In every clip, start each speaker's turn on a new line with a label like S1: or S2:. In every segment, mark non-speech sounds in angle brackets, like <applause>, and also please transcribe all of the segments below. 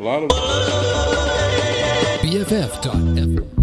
S1: A lot of
S2: BFF.FM.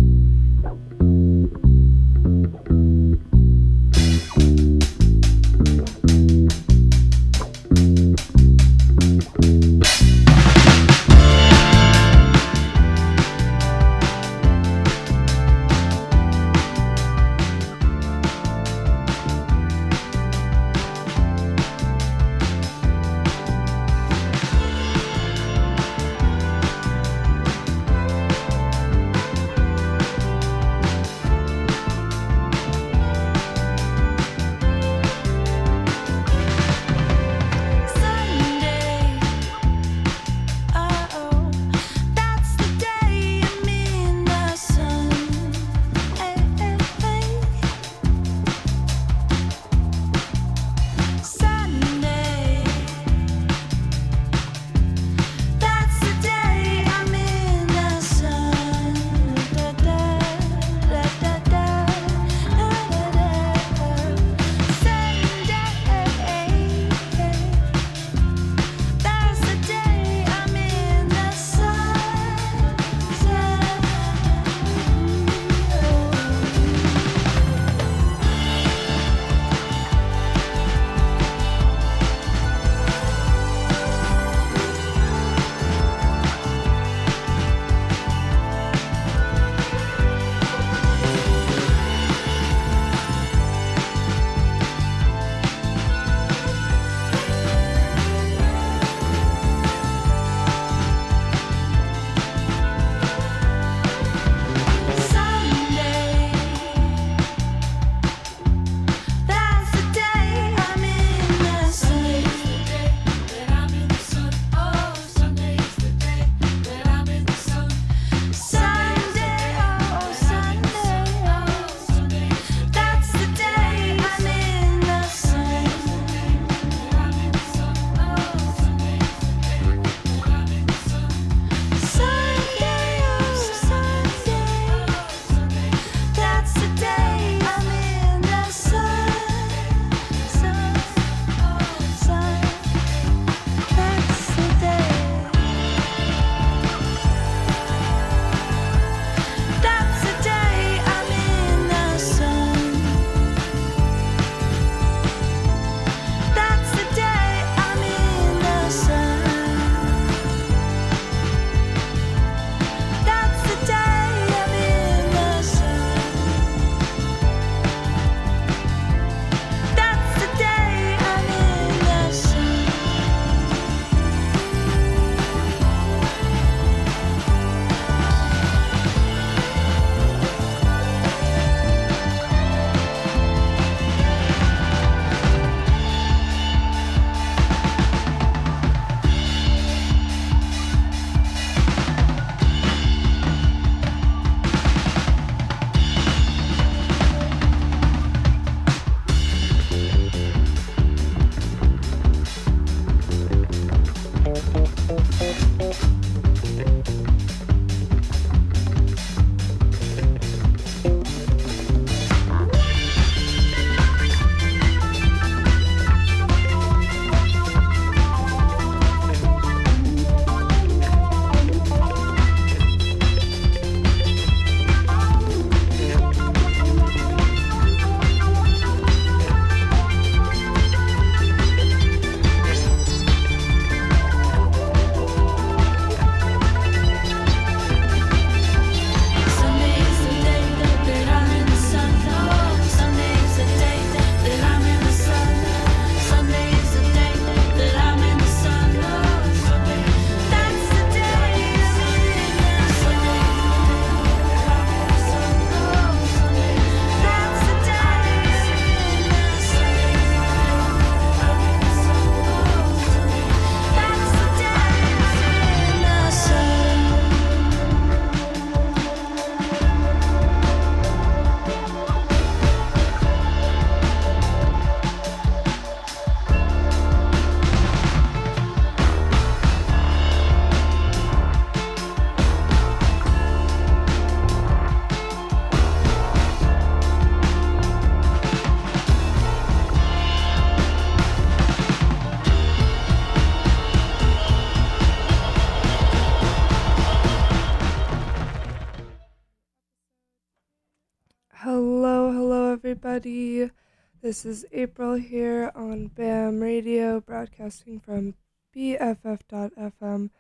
S3: This is April here on BAM Radio, broadcasting from BFF.FM,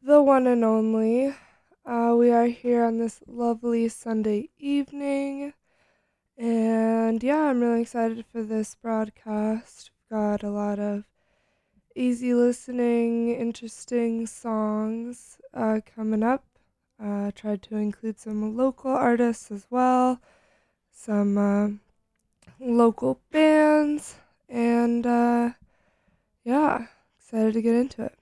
S3: the one and only. Uh, we are here on this lovely Sunday evening, and yeah, I'm really excited for this broadcast. We've got a lot of easy listening, interesting songs uh, coming up. Uh, tried to include some local artists as well some uh, local bands, and uh, yeah, excited to get into it.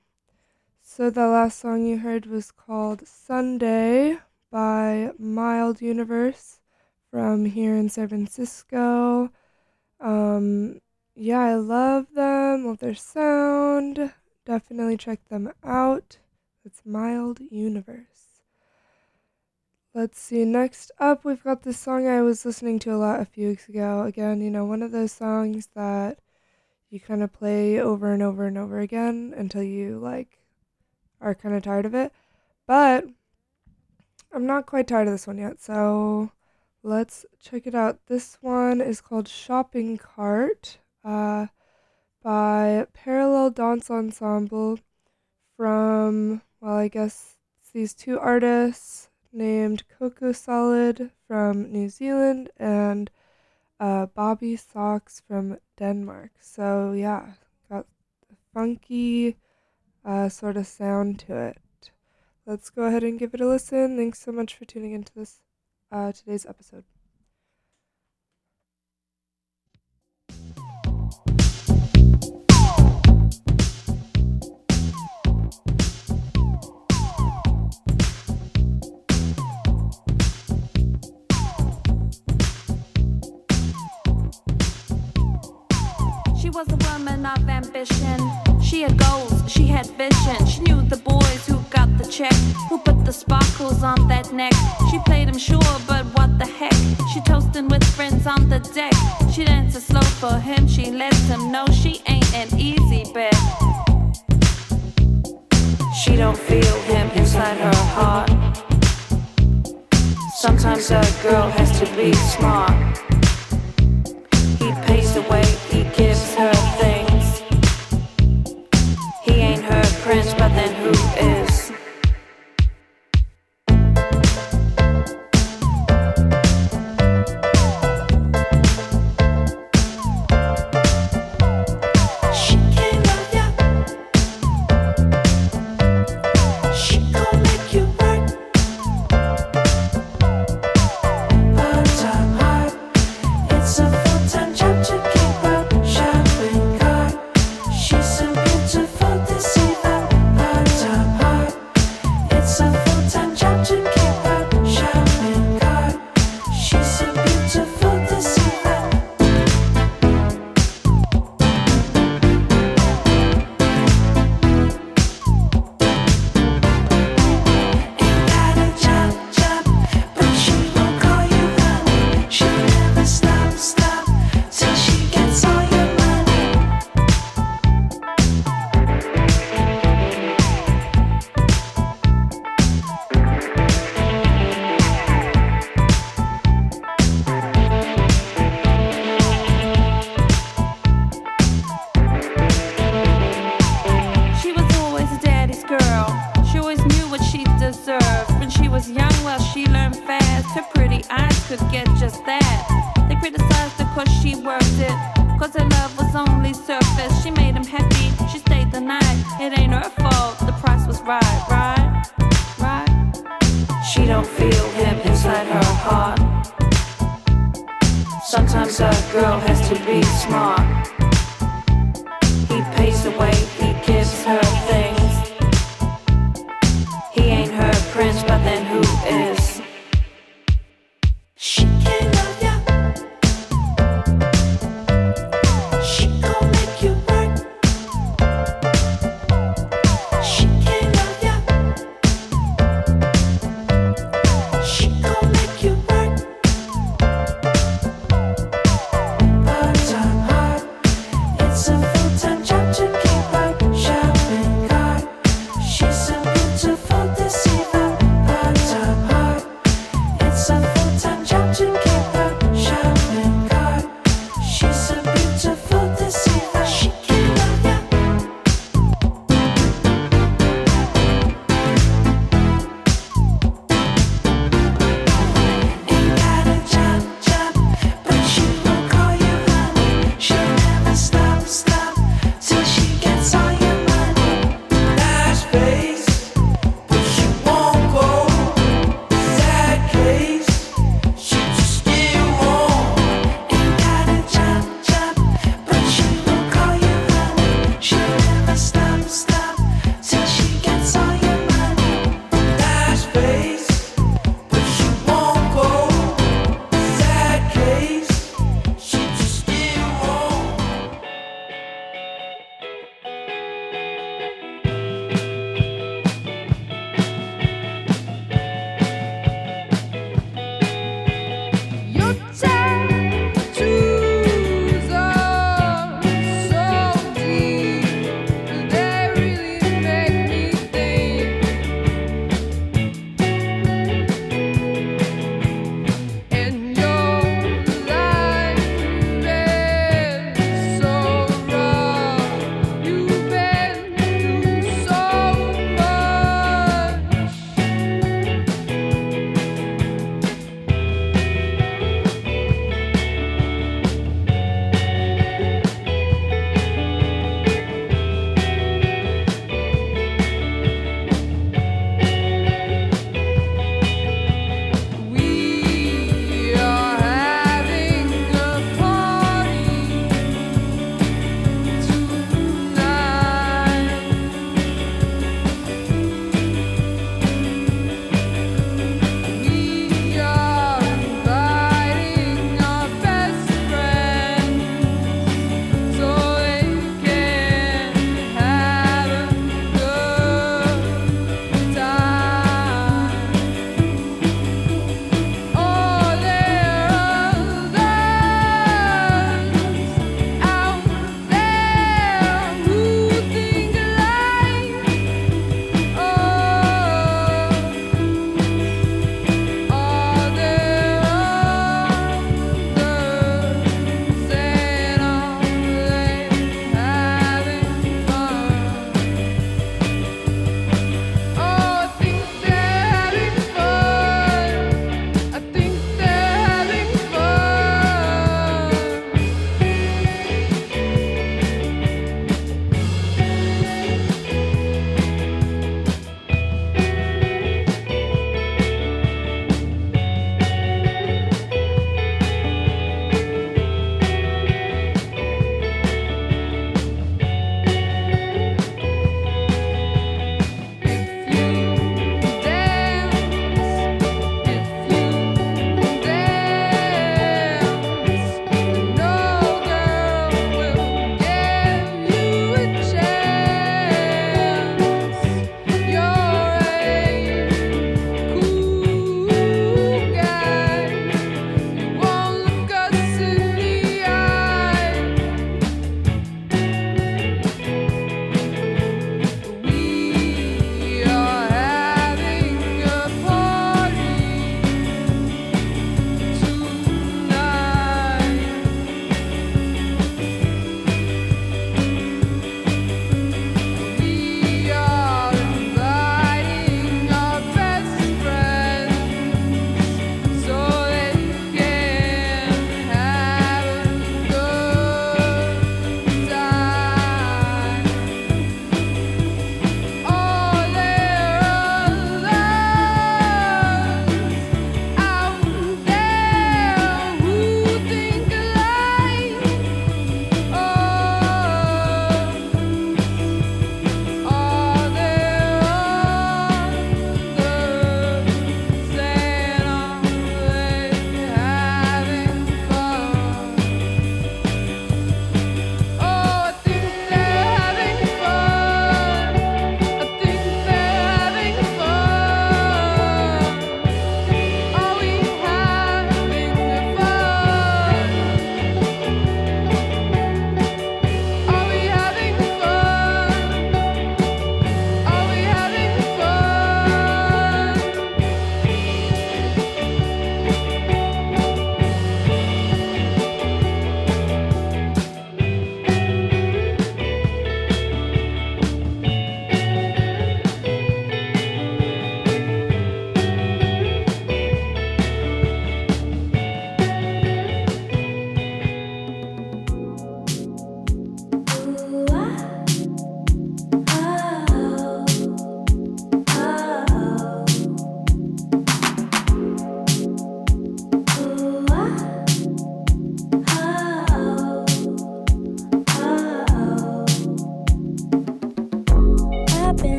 S3: So, the last song you heard was called Sunday by Mild Universe from here in San Francisco. Um, yeah, I love them, love their sound. Definitely check them out. It's Mild Universe. Let's see. Next up, we've got this song I was listening to a lot a few weeks ago. Again, you know, one of those songs that you kind of play over and over and over again until you like are kind of tired of it. But I'm not quite tired of this one yet, so let's check it out. This one is called Shopping Cart uh, by Parallel Dance Ensemble from, well, I guess these two artists named Coco Solid from New Zealand and uh, Bobby Socks from Denmark. So yeah, got a funky uh, sort of sound to it. Let's go ahead and give it a listen. Thanks so much for tuning into this uh, today's episode.
S4: Was a woman of ambition. She had goals, she had vision. She knew the boys who got the check, who put the sparkles on that neck. She played him sure, but what the heck? She toasting with friends on the deck. She dances slow for him, she lets him know she ain't an easy bet. She don't feel him inside her heart. Sometimes a girl has to be smart. Gives her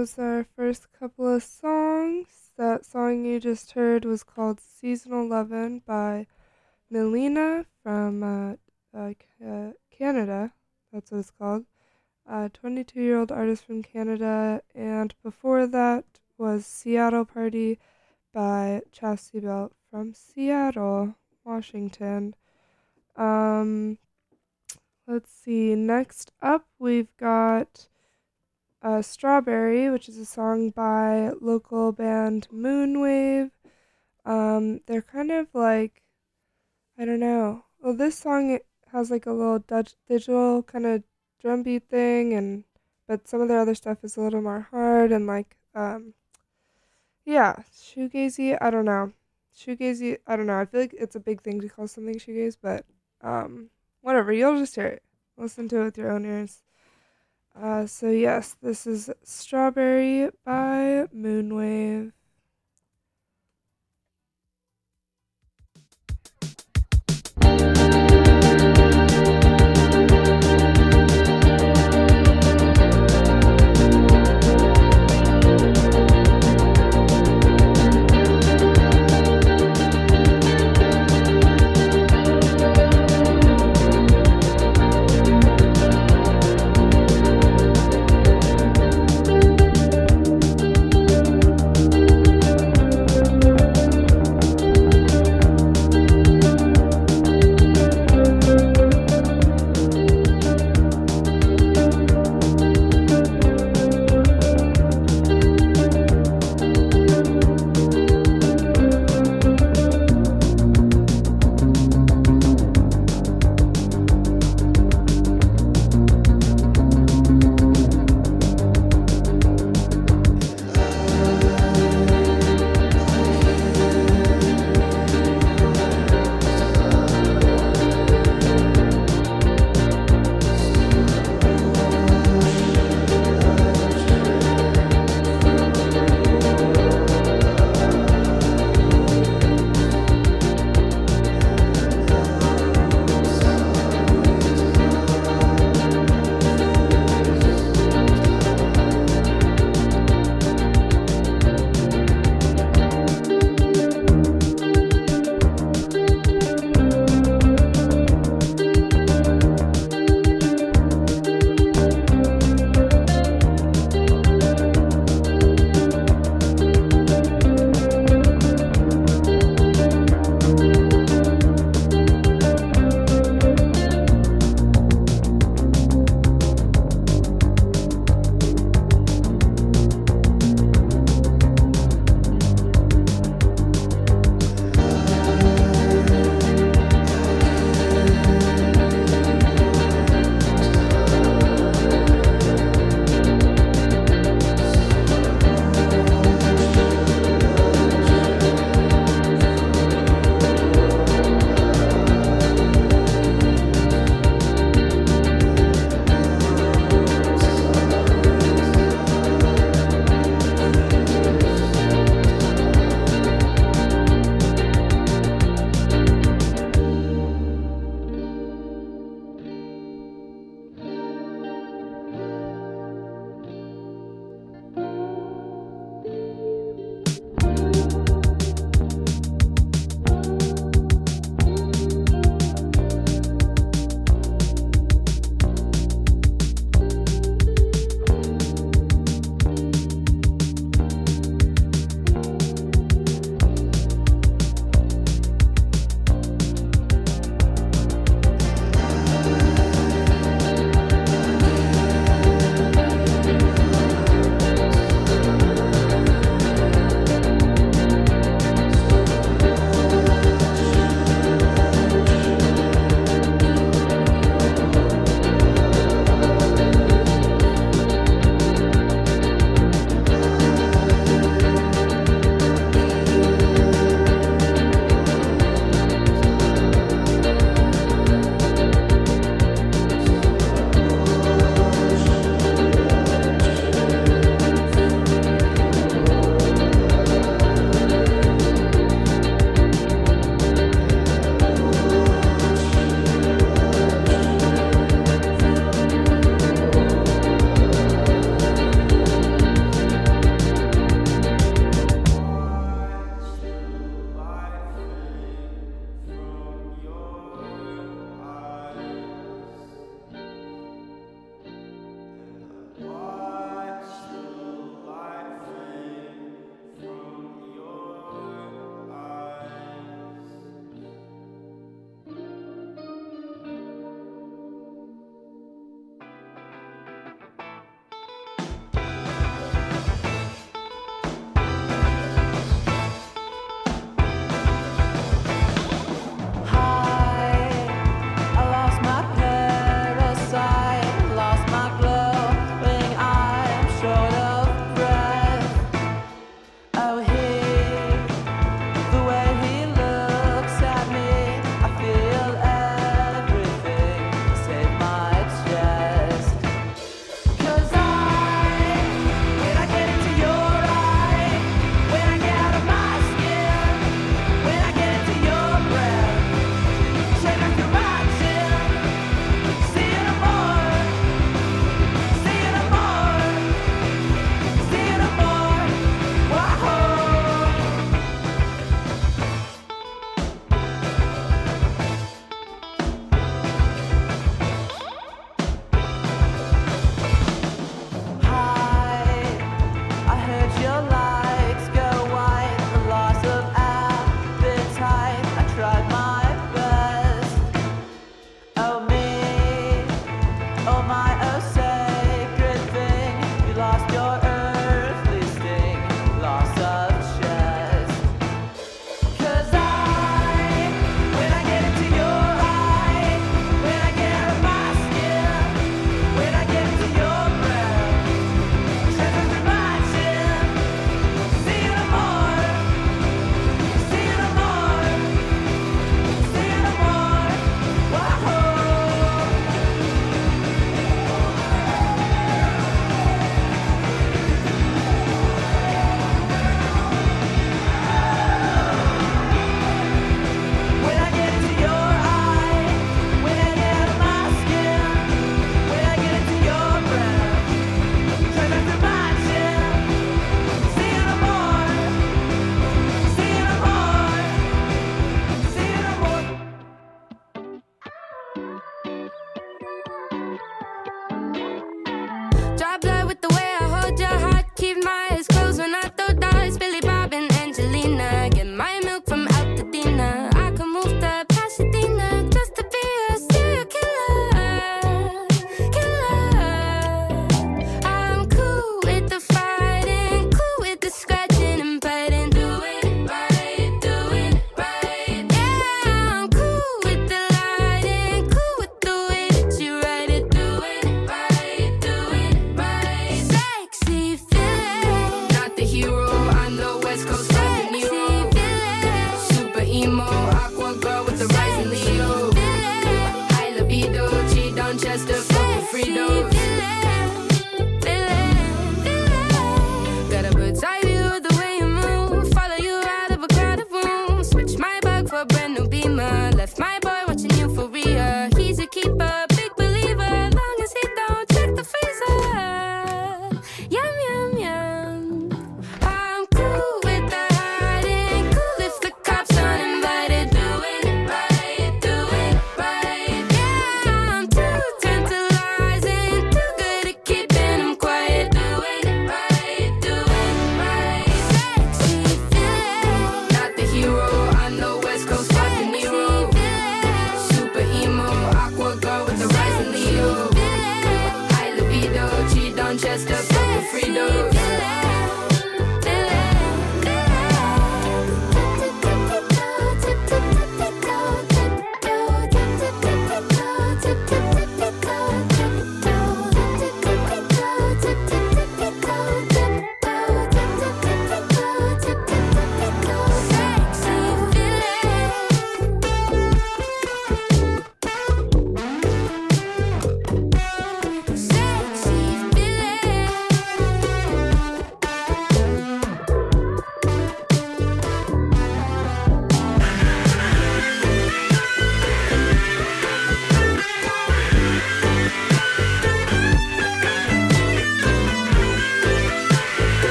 S4: was
S3: our first couple of songs. That song you just heard was called Seasonal Lovin' by Mileena from uh, uh, uh, Canada. That's what it's called. A 22 year old artist from Canada. And before that was Seattle Party by Chastity Belt from Seattle, Washington. Um, let's see. Next up, we've got uh, Strawberry, which is a song by local band Moonwave. Um, they're kind of like, I don't know. Well, this song has like a little digital kind of drum beat thing, and but some of their other stuff is a little more hard and like, um, yeah, shoegazy. I don't know, shoegazy. I don't know. I feel like it's a big thing to call something shoegaze, but um, whatever. You'll just hear it. Listen to it with your own ears. Uh, so yes, this is Strawberry by Moonwave.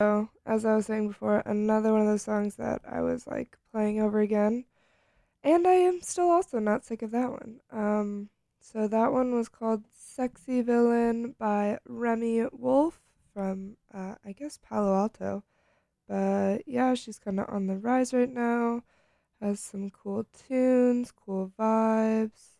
S3: Also, as I was saying before, another one of those songs that I was like playing over again. And I am still also not sick of that one. Um, so that one was called Sexy Villain by Remi Wolf from, uh, I guess, Palo Alto. But yeah, she's kind of on the rise right now. Has some cool tunes, cool vibes.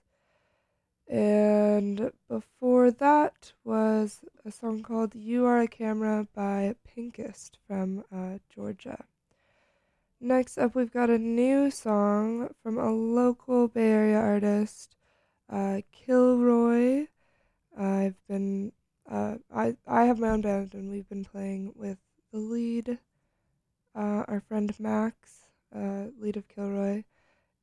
S3: And before that was a song called You Are a Camera by Pinkest from uh, Georgia. Next up, we've got a new song from a local Bay Area artist, uh, Kilroi. I've been, uh, I, I have my own band, and we've been playing with the lead, uh, our friend Max, uh, lead of Kilroi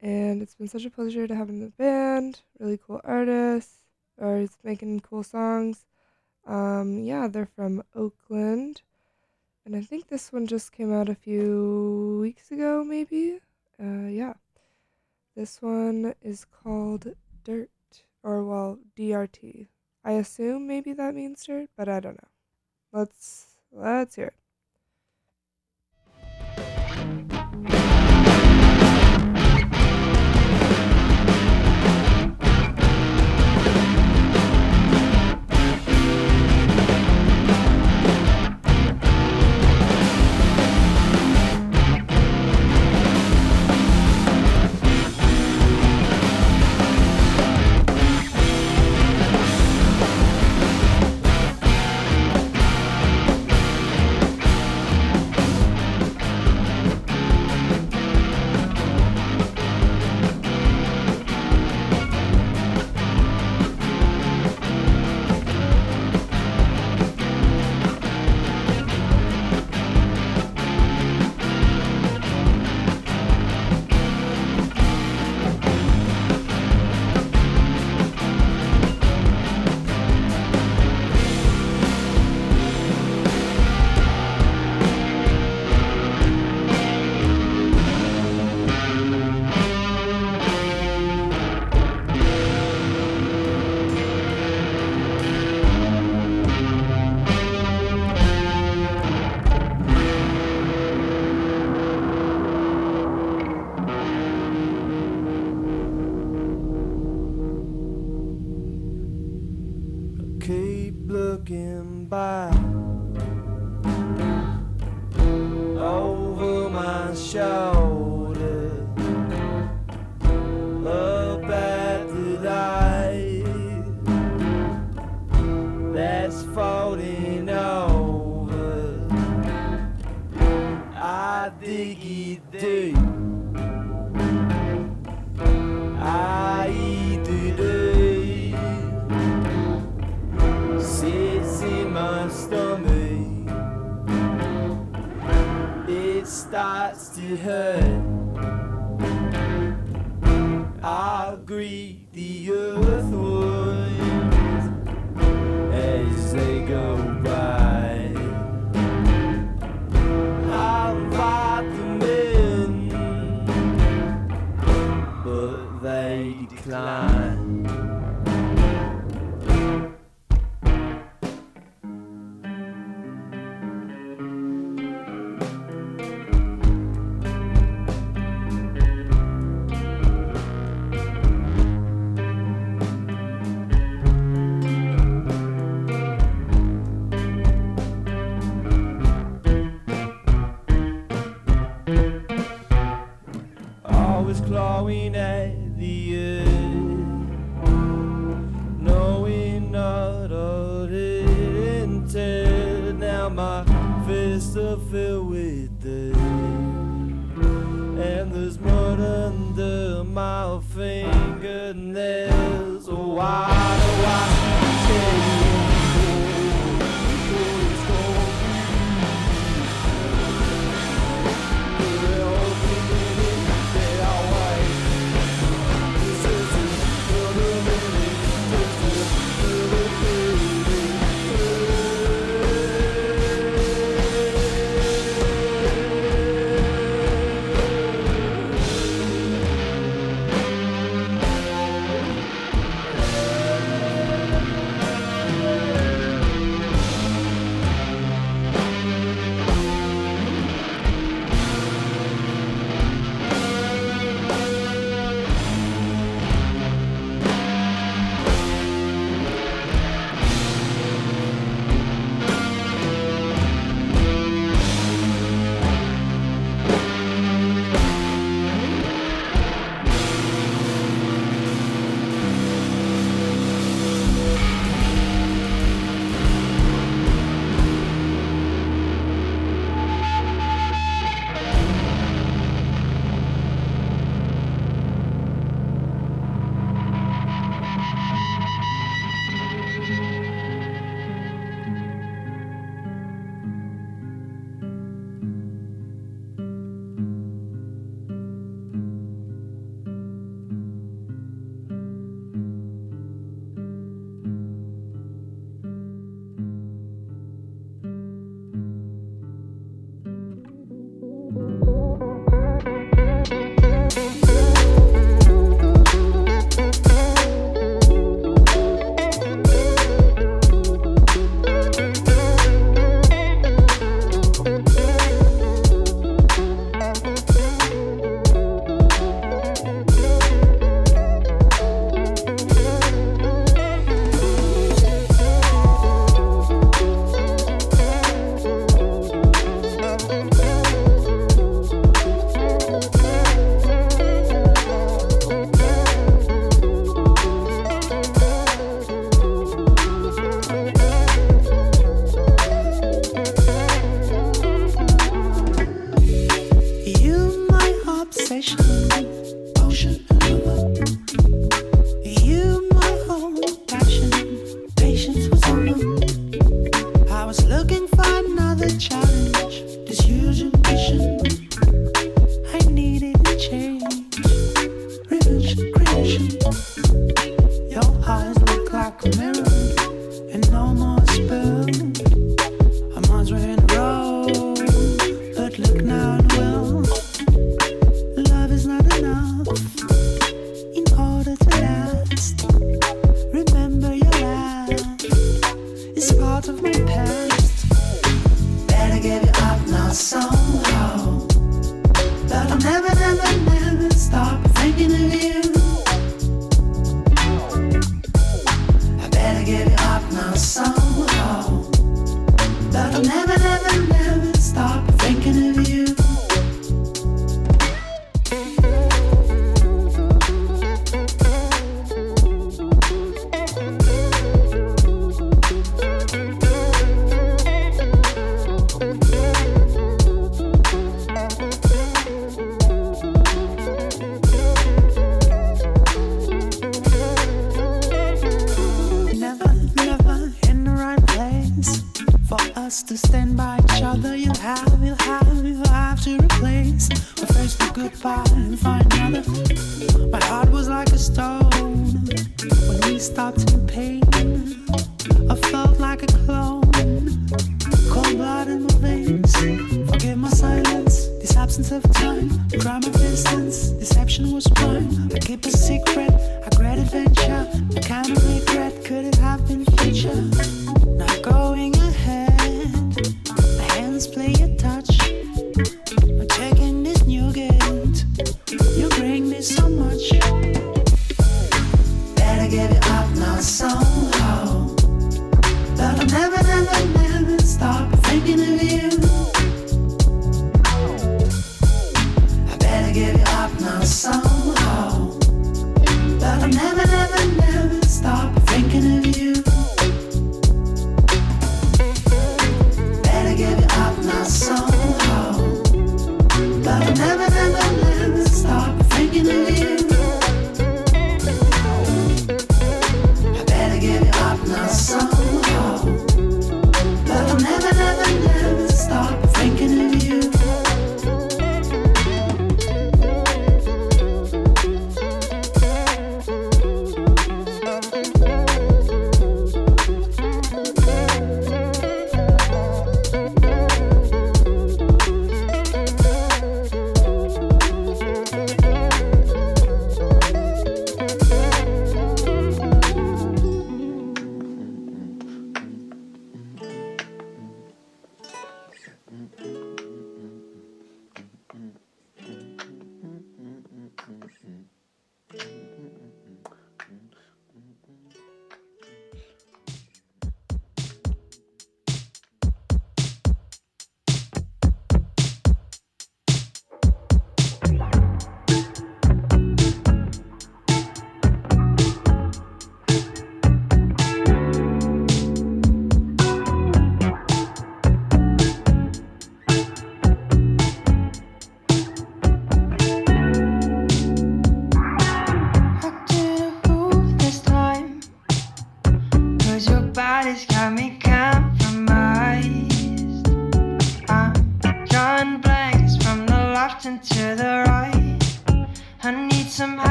S3: and it's been such a pleasure to have him in the band. Really cool artists, or he's making cool songs. Um, yeah, they're from Oakland, and I think this one just came out a few weeks ago, maybe. Uh, yeah, this one is called Dirt, or well, DRT. I assume maybe that means dirt, but I don't know. Let's let's hear it.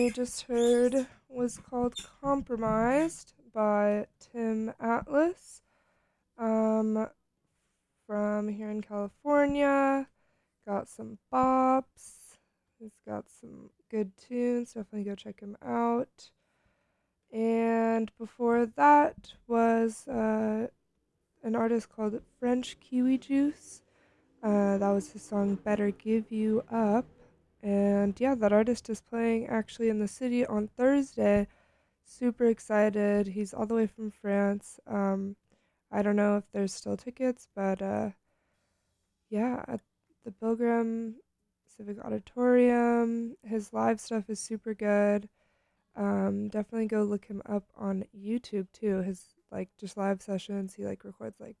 S5: You
S6: just
S3: heard was called Compromised by Tim Atlas. Um, from here in California. Got some bops. He's got some good tunes. Definitely go check him out. And before that was uh, an artist called French Kiwi Juice. Uh, that was his song Better Give You Up. And yeah, that artist is playing actually in the city on Thursday. Super excited. He's all the way from France. Um, I don't know if there's still tickets, but uh, yeah, at the Bill Graham Civic Auditorium. His live stuff is super good. Um, definitely go look him up on YouTube too. His like just live sessions. He like records like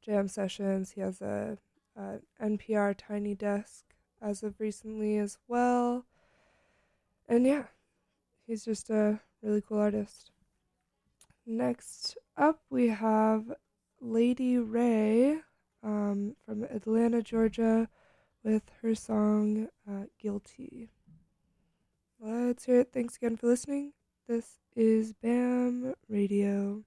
S3: jam sessions. He has a, a NPR Tiny Desk as of recently as well. And yeah, he's just a really cool artist. Next up, we have Lady Wray um, from Atlanta, Georgia, with her song uh, Guilty. Let's hear it. Thanks again for listening. This is BAM Radio.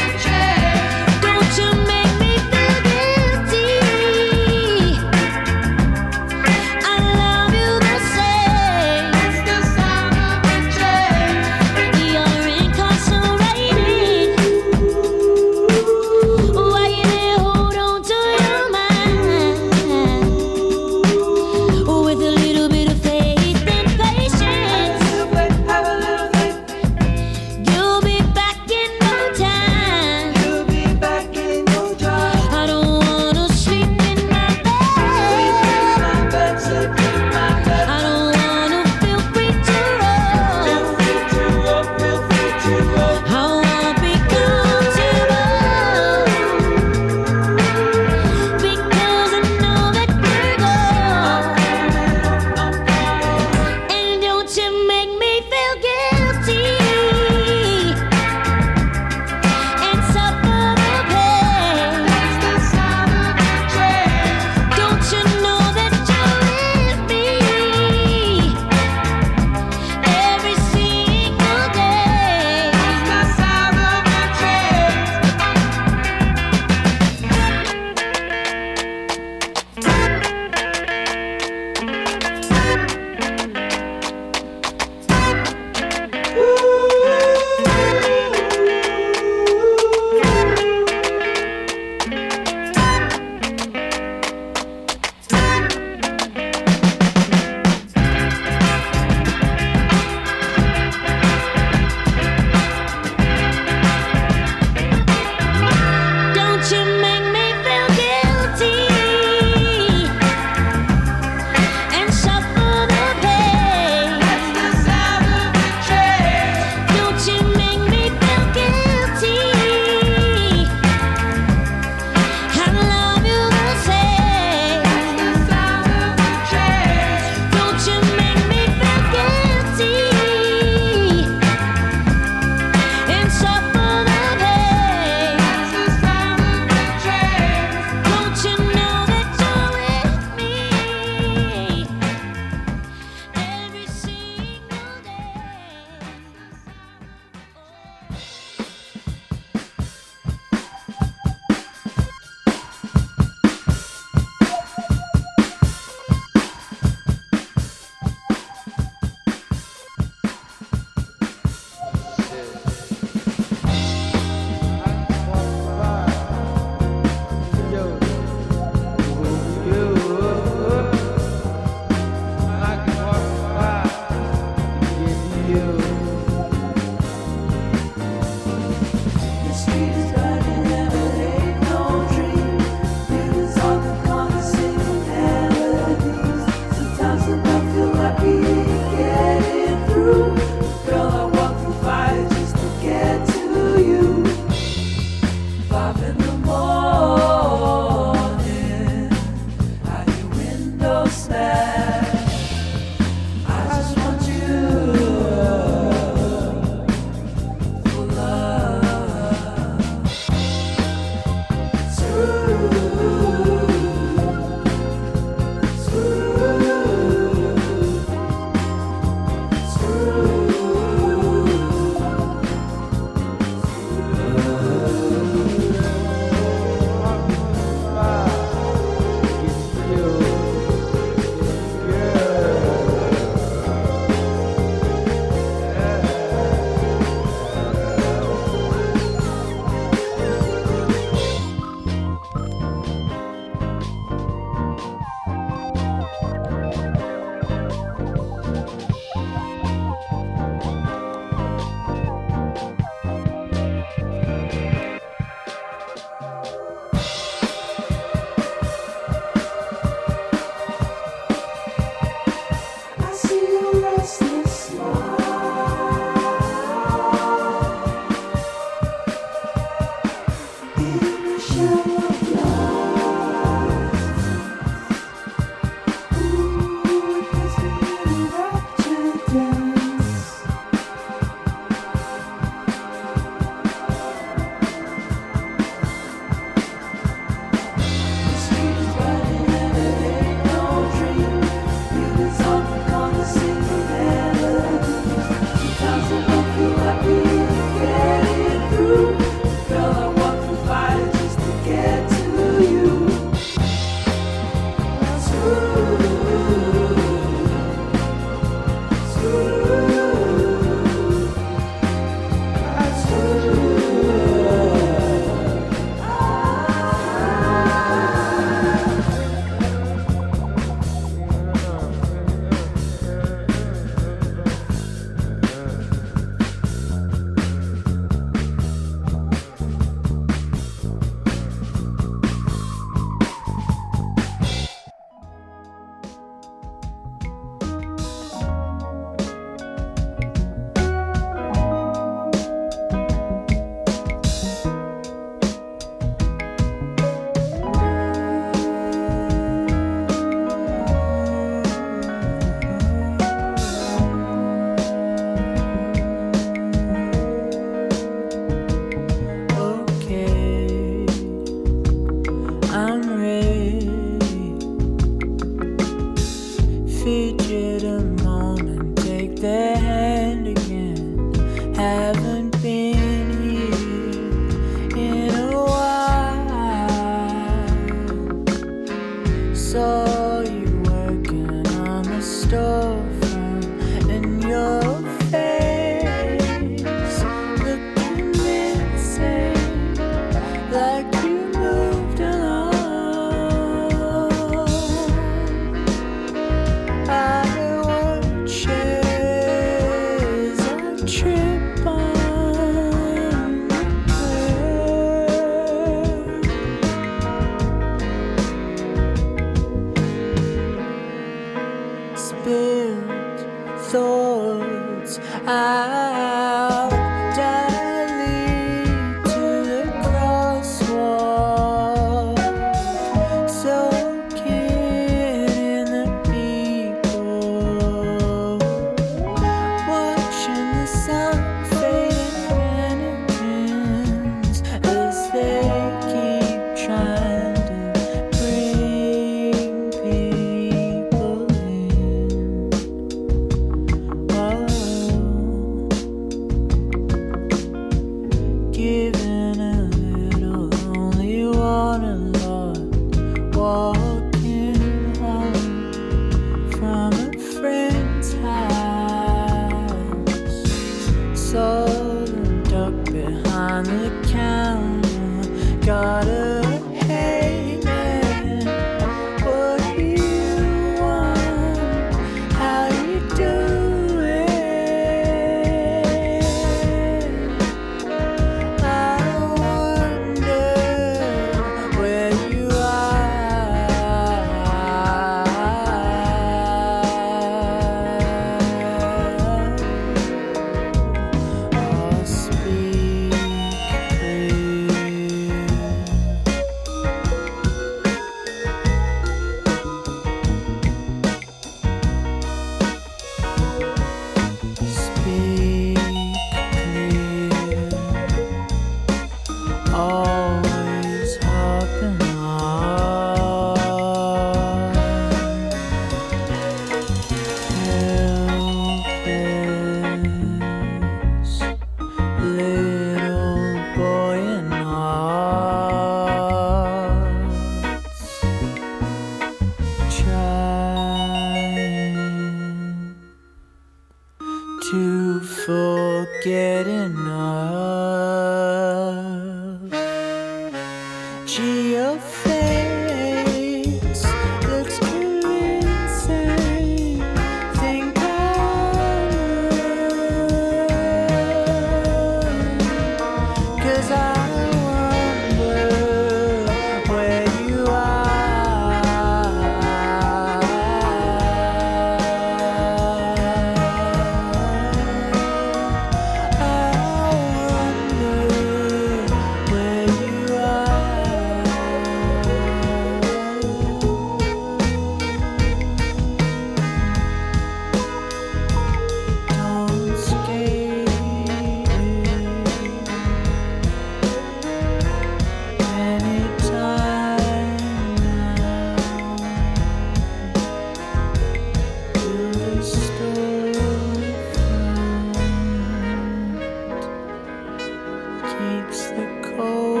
S7: Keeps the cold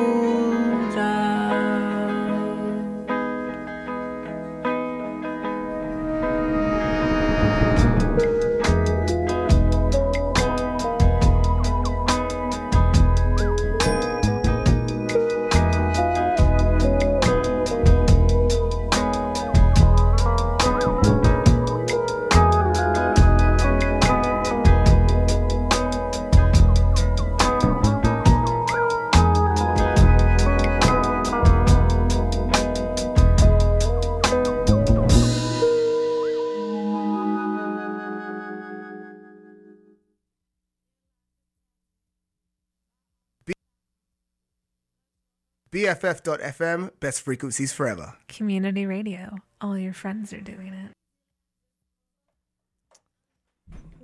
S8: BFF.FM, best frequencies forever.
S9: Community radio. All your friends are doing it.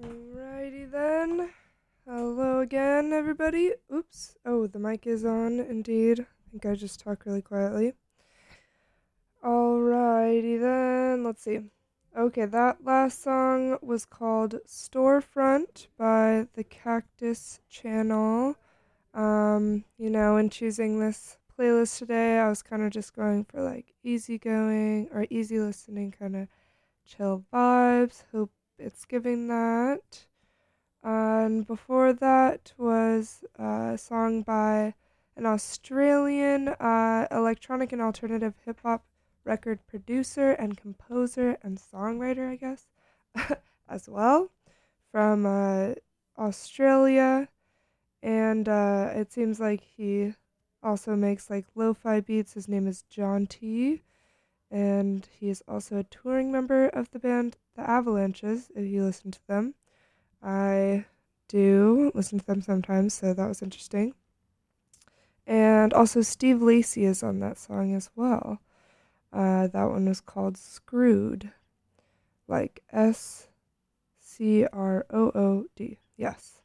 S3: Alrighty then. Hello again, everybody. Oops. Oh, the mic is on, indeed. I think I just talk really quietly. Alrighty then. Let's see. Okay, that last song was called Storefront by the Cactus Channel. Um, you know, in choosing this playlist today, I was kind of just going for like easygoing or easy listening, kind of chill vibes. Hope it's giving that. And before that was a song by an Australian uh, electronic and alternative hip hop record producer and composer and songwriter, I guess, <laughs> as well, from uh, Australia. And uh, it seems like he also makes like lo fi beats. His name is Jonti And he is also a touring member of the band The Avalanches, if you listen to them. I do listen to them sometimes, so that was interesting. And also, Steve Lacy is on that song as well. Uh, that one was called Screwed, like S C R O O D. Yes.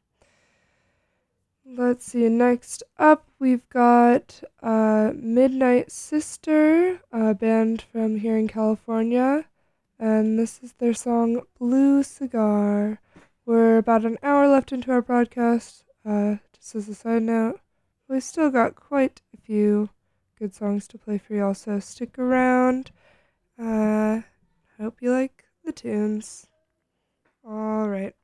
S3: Let's see. Next up, we've got uh, Midnight Sister, a band from here in California, and this is their song Blue Cigar. We're about an hour left into our broadcast. Uh, just as a side note, we've still got quite a few good songs to play for y'all, so stick around. Uh, I hope you like the tunes. All right.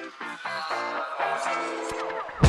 S10: Thank you.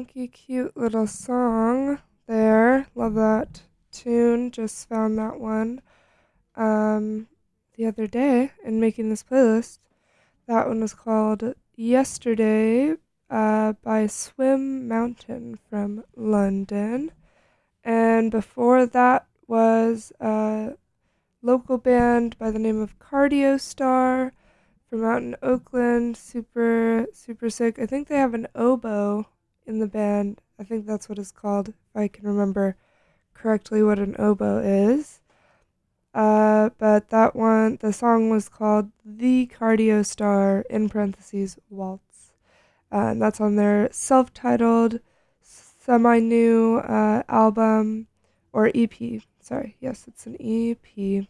S3: Funky, cute little song there. Love that tune. Just found that one um, the other day in making this playlist. That one was called Yesterday uh, by Swim Mountain from London. And before that was a local band by the name of Cardio Star from out in Oakland. Super, super sick. I think they have an oboe in the band. I think that's what it's called, if I can remember correctly what an oboe is. Uh, but that one, the song was called The Cardio Star, in parentheses, Waltz. Uh, and that's on their self titled, semi new uh, album, or EP. Sorry, yes, it's an EP.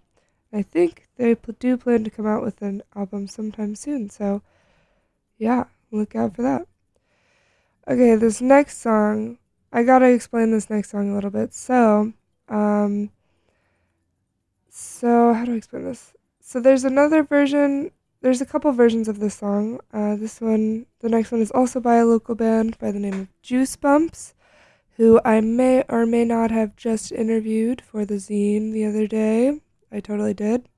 S3: I think they pl- do plan to come out with an album sometime soon, so yeah, look out for that. Okay, this next song, I gotta explain this next song a little bit. So, um, so how do I explain this? So there's another version. There's a couple versions of this song. Uh, this one, the next one is also by a local band by the name of Juice Bumps, who I may or may not have just interviewed for the zine the other day. I totally did.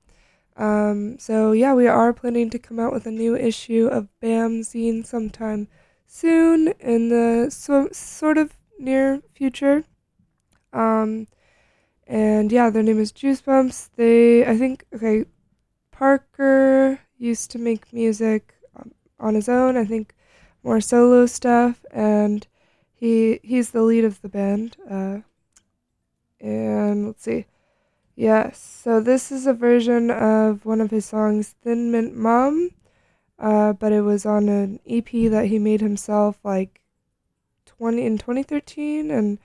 S3: Um, so yeah, we are planning to come out with a new issue of BAM zine sometime soon in the so, sort of near future. Um, and yeah, their name is Juice Bumps. They, I think, okay, Parker used to make music um, on his own. I think more solo stuff, and he he's the lead of the band. Uh, and let's see, yes. So this is a version of one of his songs, "Thin Mint Mom," uh, but it was on an EP that he made himself, like twenty in 2013, and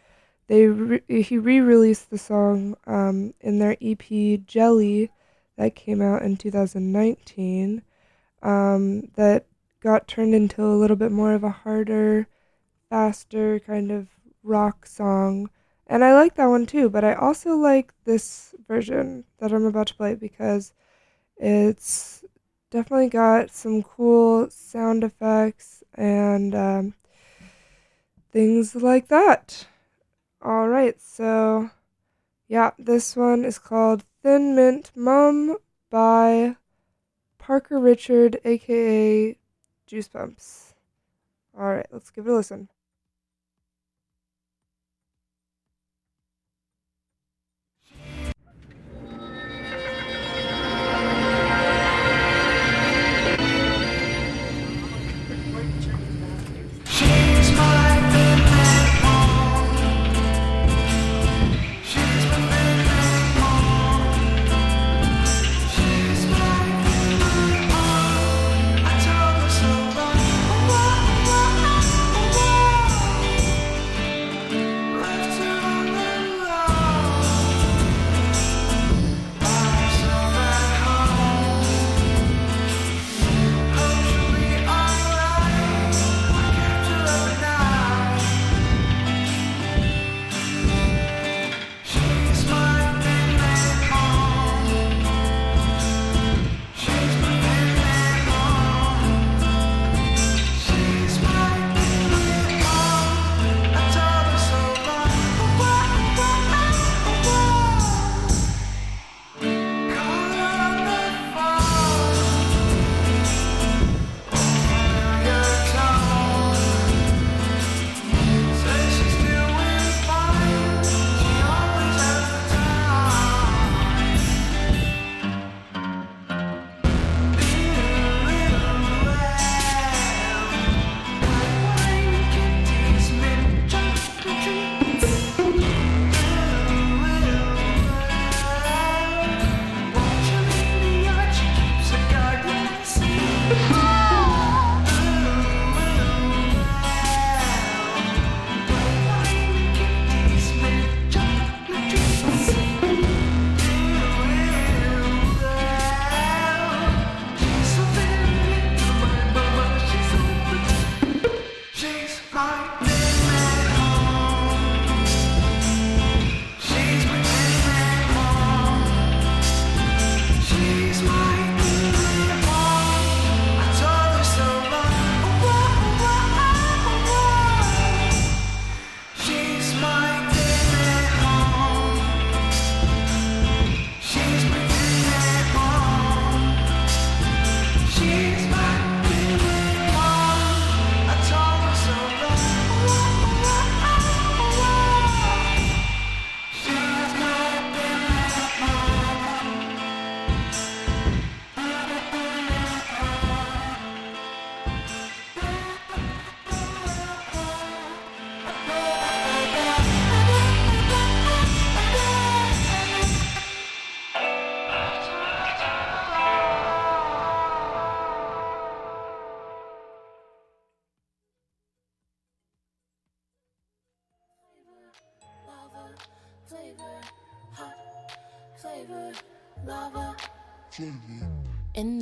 S3: they re- he re-released the song um, in their EP Jelly that came out in 2019 um, that got turned into a little bit more of a harder, faster kind of rock song. And I like that one too, but I also like this version that I'm about to play because it's definitely got some cool sound effects and um, things like that. All right, so yeah, this one is called Thin Mint Mum by Parker Richard, aka Juice Bumps. All right, let's give it a listen.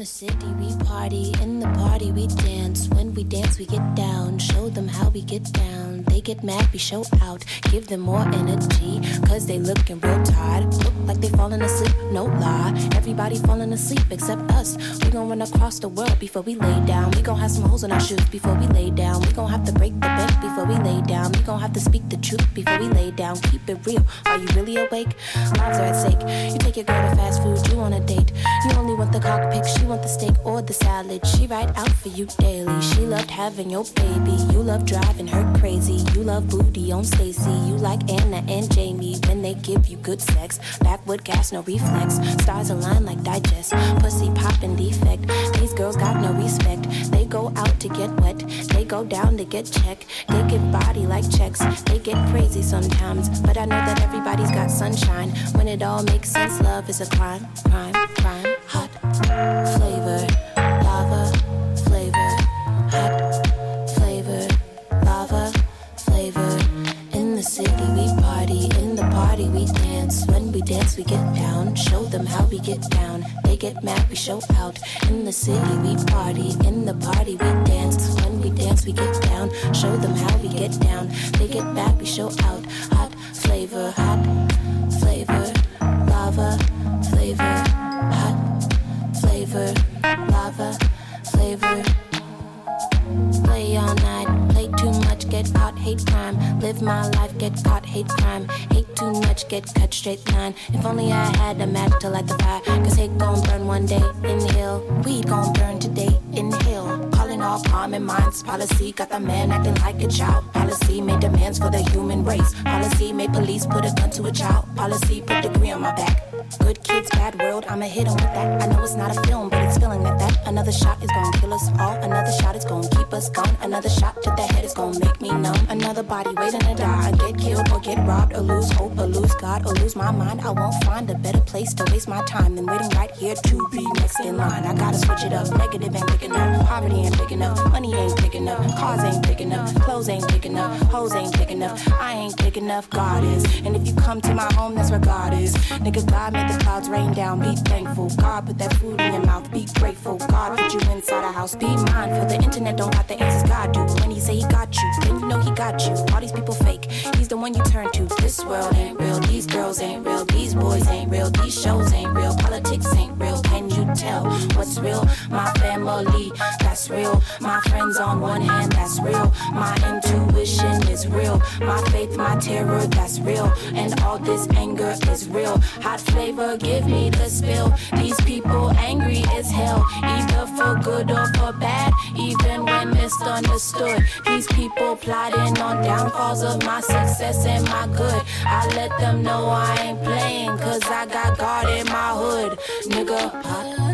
S11: The city we party, in the party we dance. When we dance we get down, show them how we get down. They get mad, we show out, give them more energy. Cause they looking real tired, look like they falling asleep, no lie. Everybody falling asleep except us. We gon' run across the world before we lay down. We gon' have some holes in our shoes before we lay down. We gon' have to break the bank before we lay down. We gon' have to speak the truth before we lay down. Keep it real, are you really awake? Lives are at stake. You take your girl to fast food, you on a date. You only want the cockpit, she want the steak or the salad. She ride out for you daily. She loved having your baby. You love driving her crazy. You love booty on Stacy. You like Anna and Jamie when they give you good sex. Backwood gas, no reflex. Stars align like digest. Pussy popping defect. These girls got no respect. They go out to get wet. They go down to get checked. They get body like checks. They get crazy sometimes. But I know that everybody's got sunshine. When it all makes sense, love is a crime, crime, crime. Hot flavor, dance. When we dance we get down, show them how we get down. They get mad, we show out. In the city we party, in the party we dance. When we dance we get down, show them how we get down. They get mad, we show out. Hot flavor, hot flavor, lava flavor, hot flavor, lava flavor. Play all night, too much, get caught, hate crime. Live my life, get caught, hate crime. Hate too much, get cut straight line. If only I had a match to light the fire. Cause hate gon' burn one day, inhale. Weed gon' burn today, inhale. Calling all common minds, policy. Got the man acting like a child. Policy made demands for the human race. Policy made police put a gun to a child. Policy put degree on my back. Good kids, bad world, I'ma hit 'em with that. I know it's not a film, but it's feeling like that. Another shot is gonna kill us all. Another shot is gonna keep us gone. Another shot to the head is gonna make me numb. Another body waiting to die. I get killed or get robbed or lose hope or lose God or lose my mind. I won't find a better place to waste my time than waiting right here to be next in line. I gotta switch it up. Negative ain't big enough. Poverty ain't big up. Money ain't big up. Cars ain't big up. Clothes ain't big up. Hoes ain't big up. I ain't big enough. God is. And if you come to my home, that's where God is. Nigga, God made the clouds rain down. Be thankful. God put that food in your mouth. Be grateful. God put you inside a house. Be mindful. The internet don't got the answers. God do. When he say he got you, then you know he got you. All these people fake. He's the one you turn to. This world ain't real. These girls ain't real. These boys ain't real. These shows ain't real. Politics ain't real. Can you tell what's real? My family, that's real. My friends on one hand, that's real. My intuition is real. My faith, my terror, that's real. And all this anger is real. Hot flavor, give me the spill. These people angry as hell, either for good or for bad. Even when misunderstood, these people plotting on downfalls of my success and my good. I let them know I ain't playing, cause I got God in my hood. Nigga,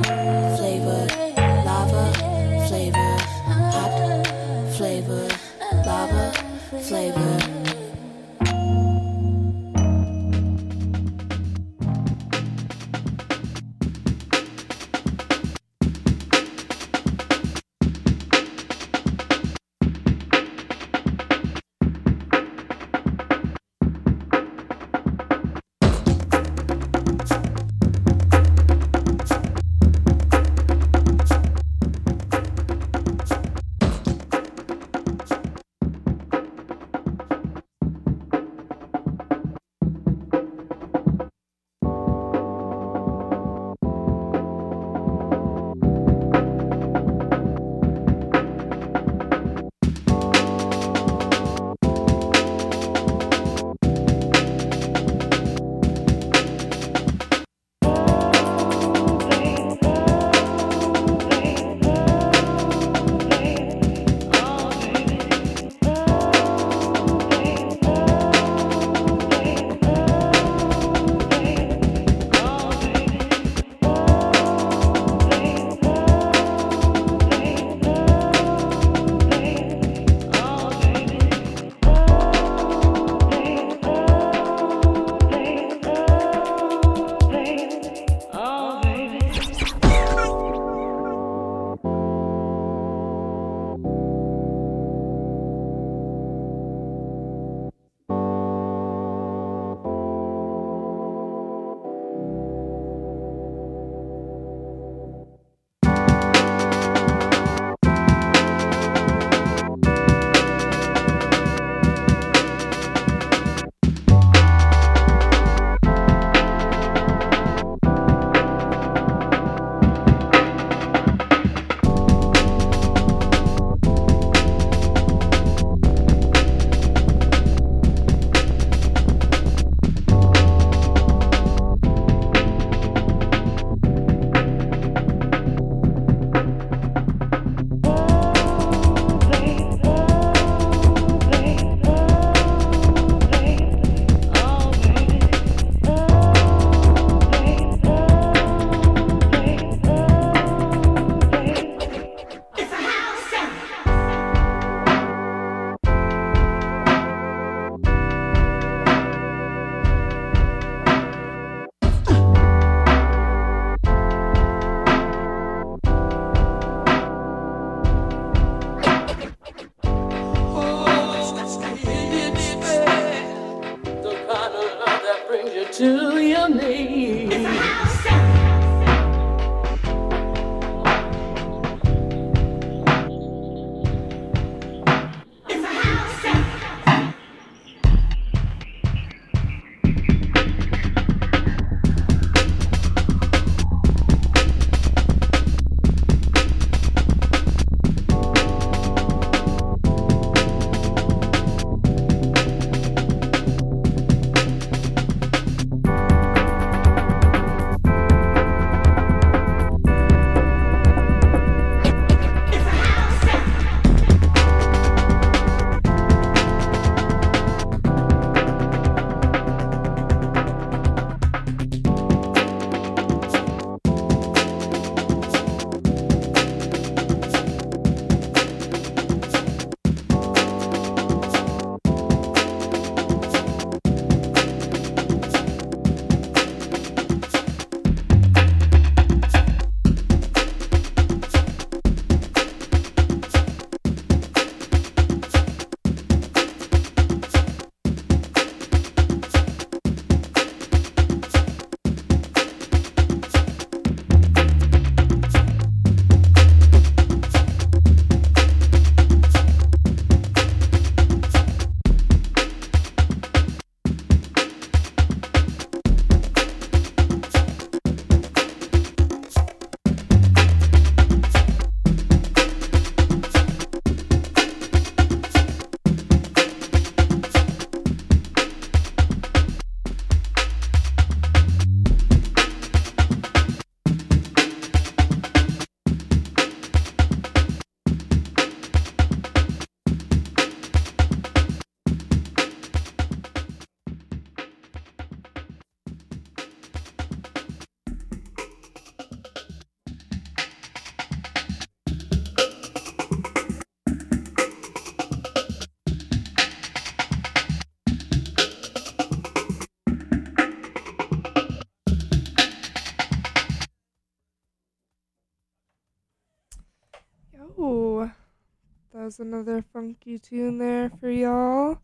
S3: another funky tune there for y'all.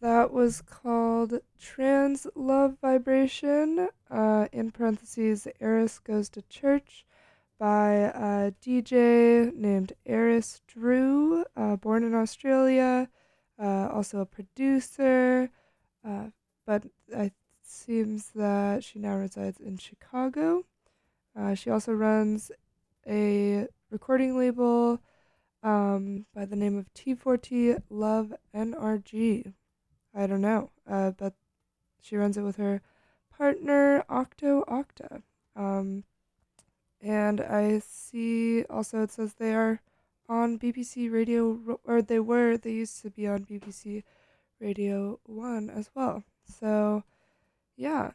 S3: That was called Trans Love Vibration, uh, in parentheses, Eris Goes to Church, by a DJ named Eris Drew, uh, born in Australia, uh, also a producer, uh, but it seems that she now resides in Chicago. Uh, she also runs a recording label um, by the name of T4T Love NRG. I don't know, uh, but she runs it with her partner Octo Octa. Um, and I see also it says they are on BBC Radio, or they were, they used to be on BBC Radio 1 as well. So, yeah,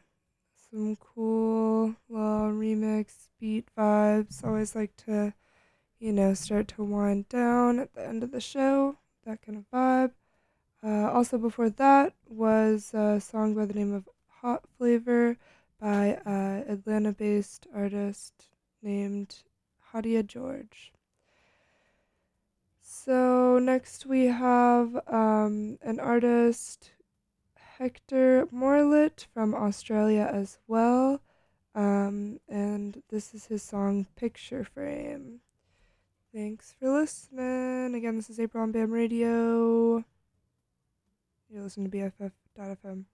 S3: some cool little remix beat vibes. Always like to, you know, start to wind down at the end of the show, that kind of vibe. Uh, also, before that was a song by the name of Hot Flavor by uh, Atlanta based artist named Hadia George. So, next we have um, an artist, Hector Morlet from Australia as well. Um, and this is his song Picture Frame. Thanks for listening. Again, this is April on BAM Radio. You're listening to BFF.fm.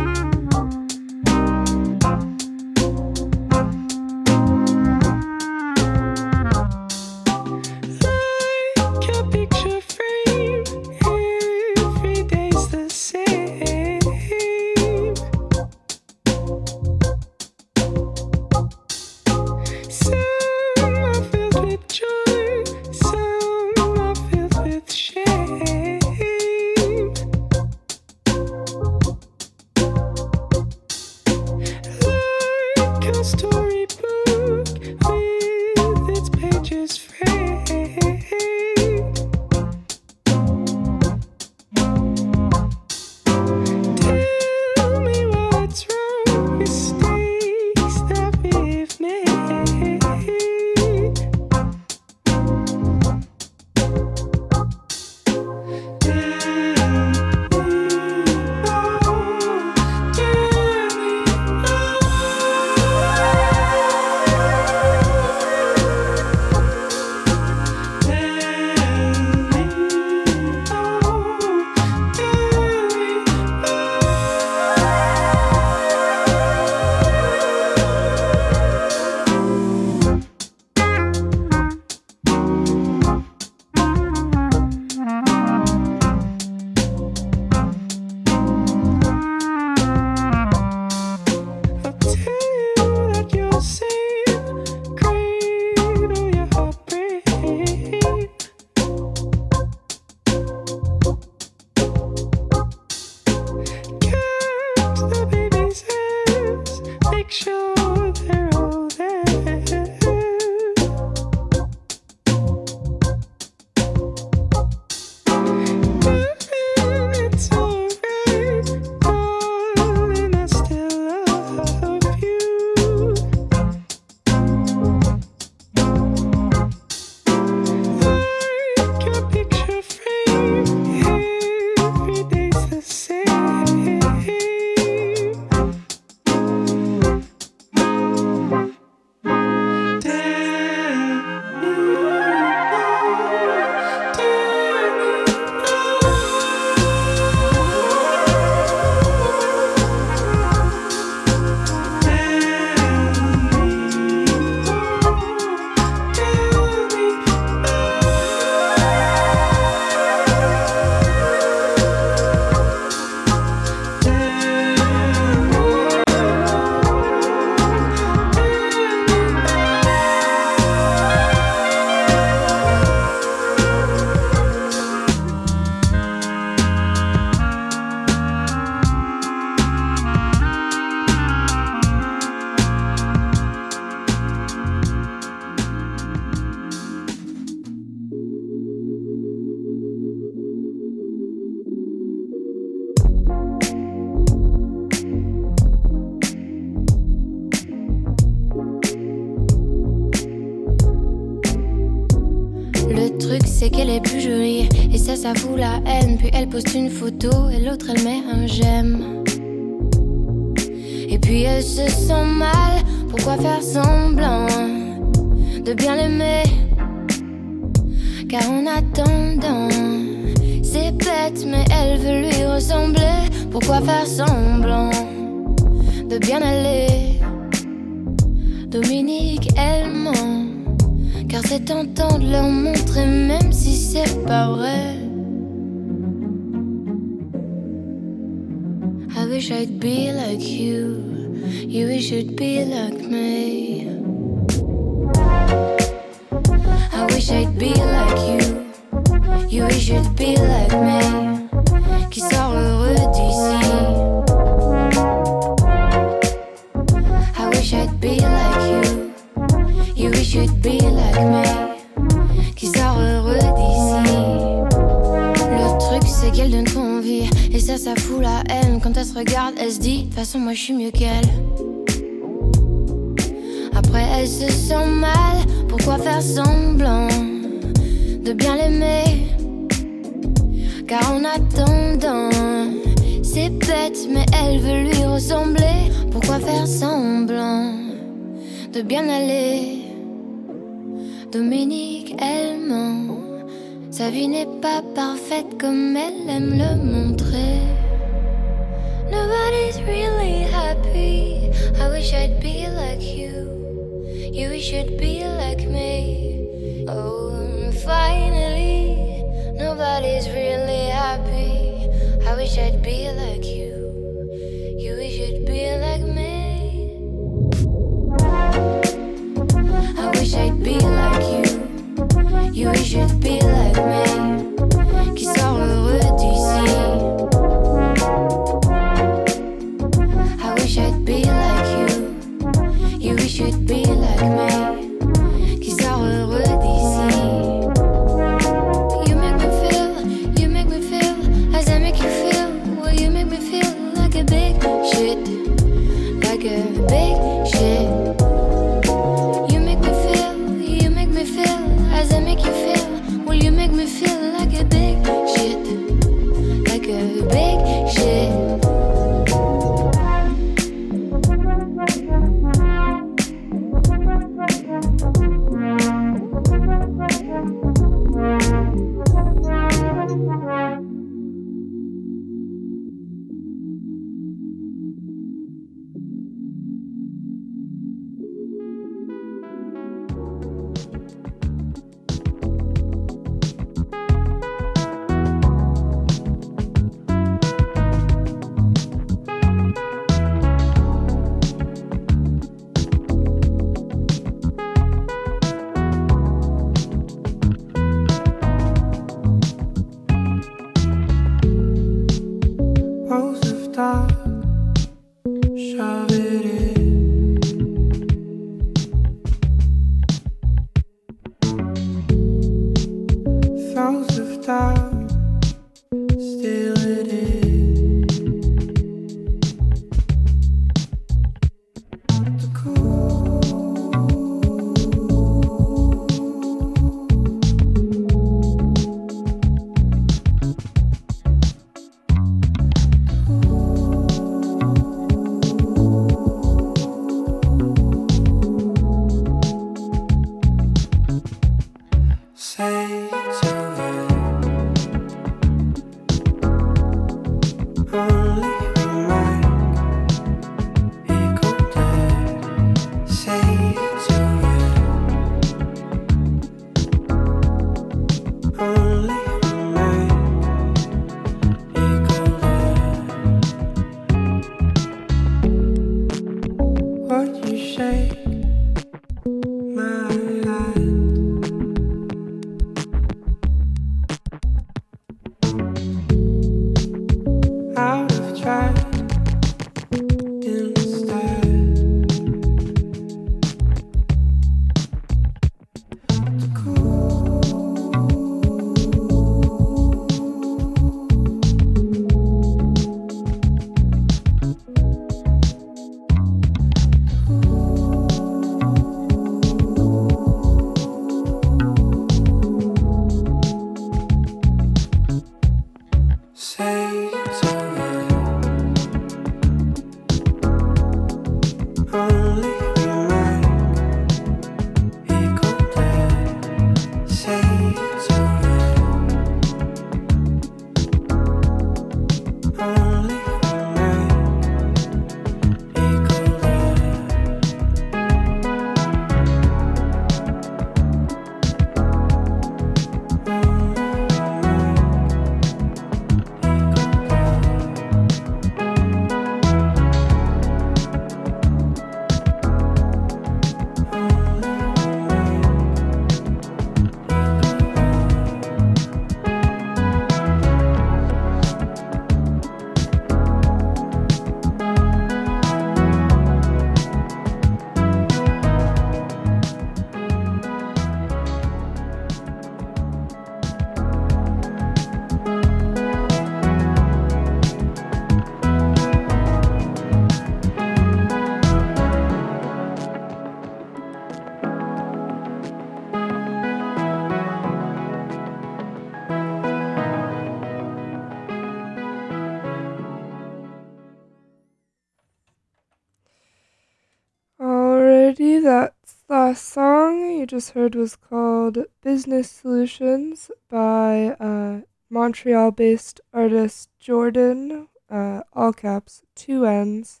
S3: just heard was called Business Solutions by uh, Montreal based artist Jordan, uh, all caps, two N's.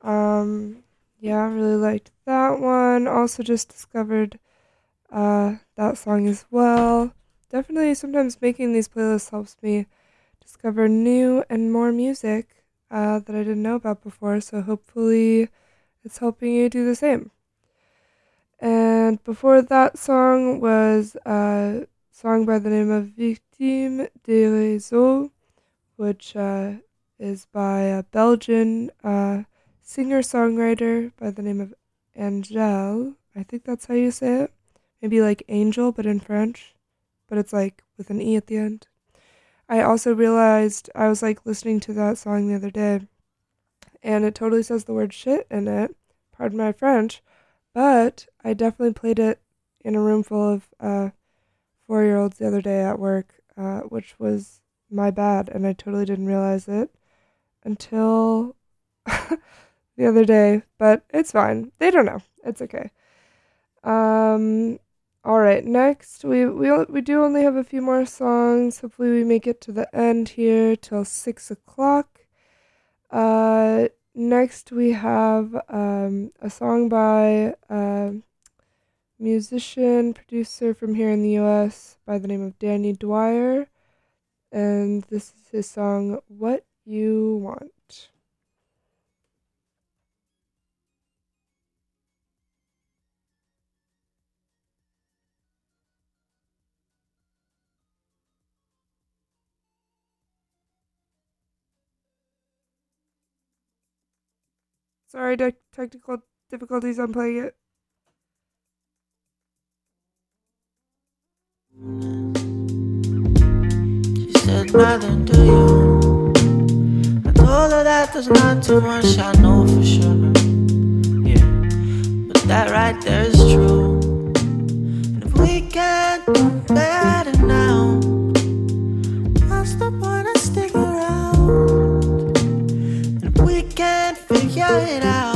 S3: Um, yeah, I really liked that one. Also, just discovered uh, that song as well. Definitely, sometimes making these playlists helps me discover new and more music uh, that I didn't know about before. So, hopefully, it's helping you do the same. And before that song was a song by the name of Victime des Réseaux, which uh, is by a Belgian uh, singer songwriter by the name of Angel. I think that's how you say it. Maybe like angel, but in French. But it's like with an E at the end. I also realized I was like listening to that song the other day and it totally says the word shit in it. Pardon my French, but I definitely played it in a room full of uh, four year olds the other day at work, uh, which was my bad, and I totally didn't realize it until <laughs> the other day. But it's fine. They don't know. It's okay. Um. All right. Next, we we we do only have a few more songs. Hopefully, we make it to the end here till six o'clock. Uh, next we have um, a song by a musician, producer from here in the U.S. by the name of Danny Dwyer, and this is his song "What You Want." Sorry, tech technical difficulties. I'm playing it.
S7: She said nothing to you. I told her that there's not too much I know for sure. Yeah, but that right there is true. And if we can't do better now, figure it out,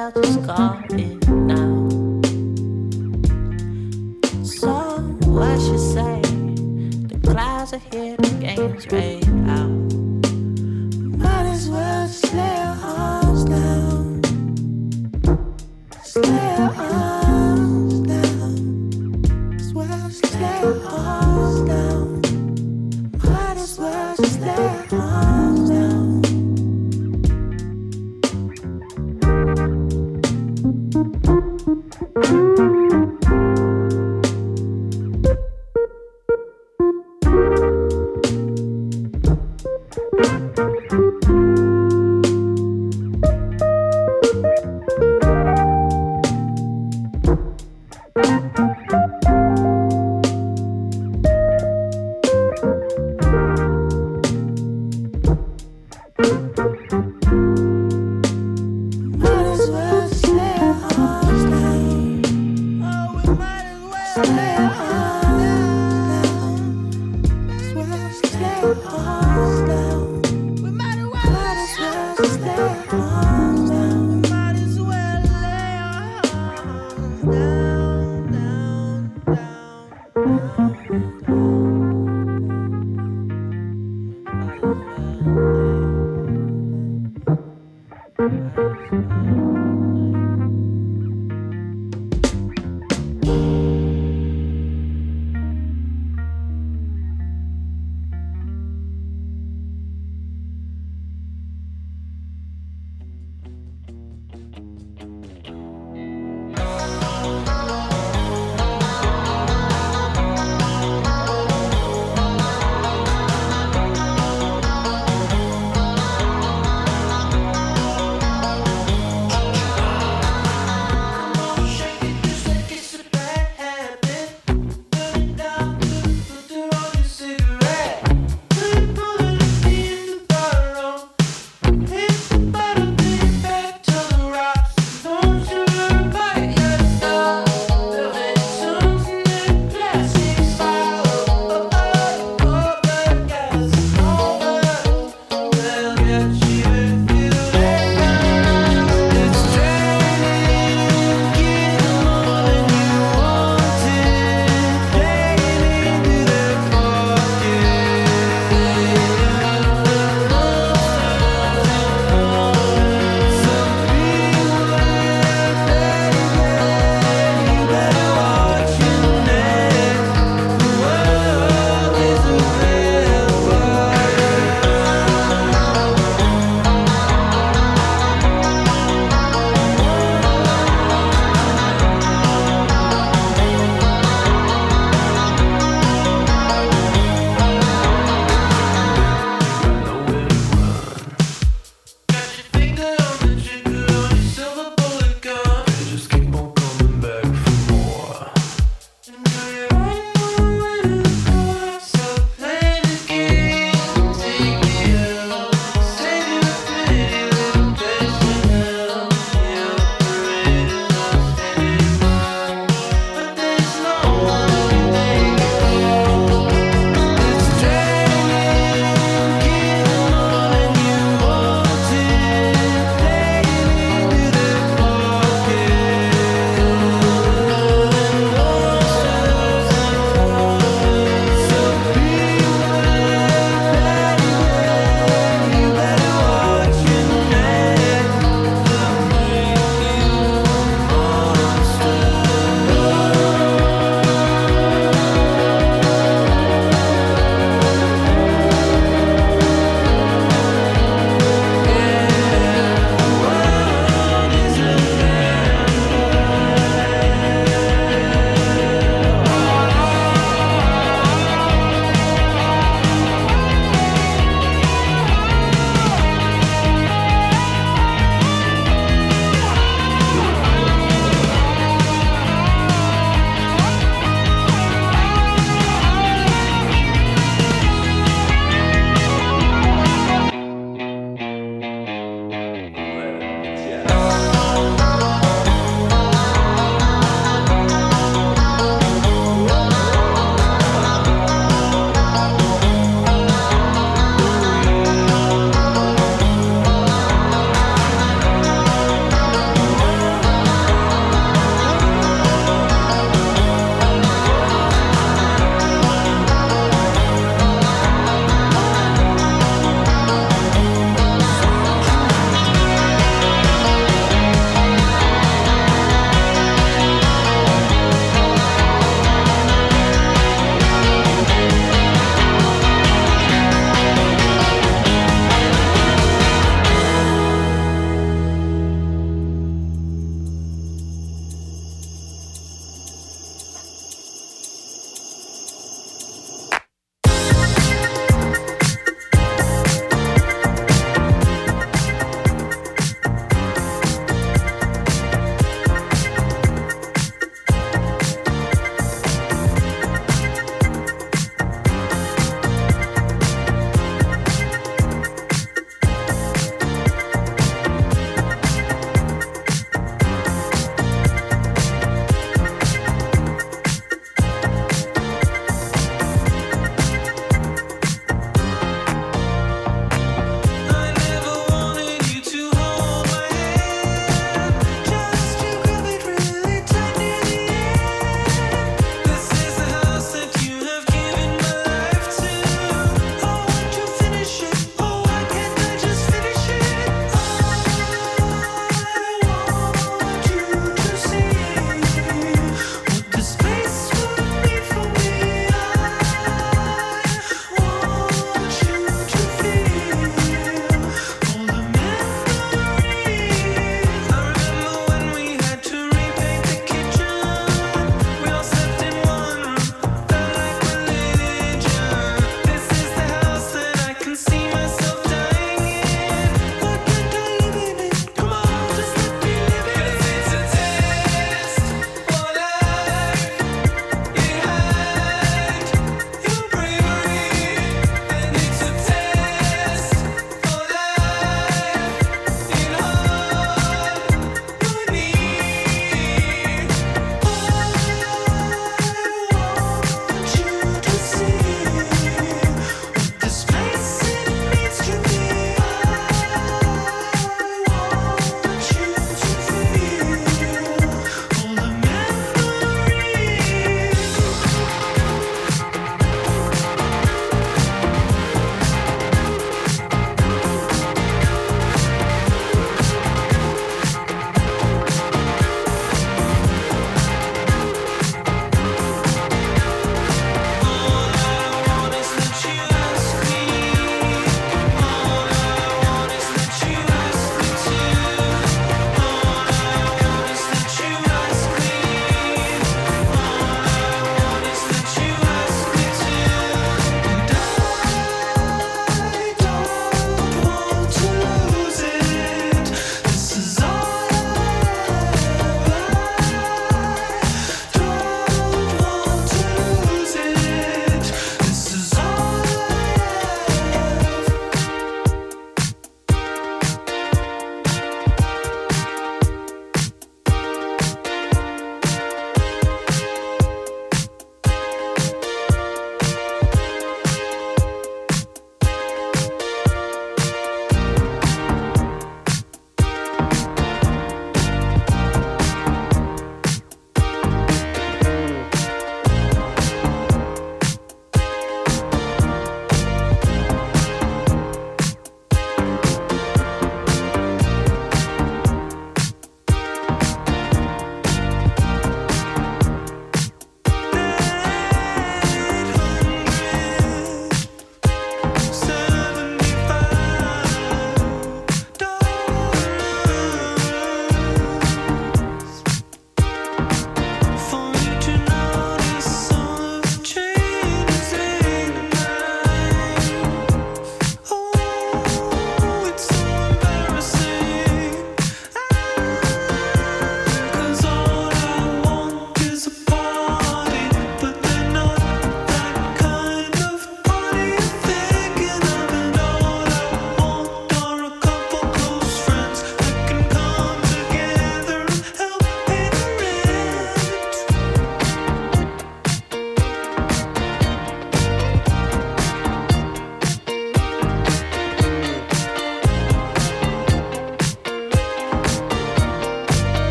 S7: So what should say? The clouds are here, the game's right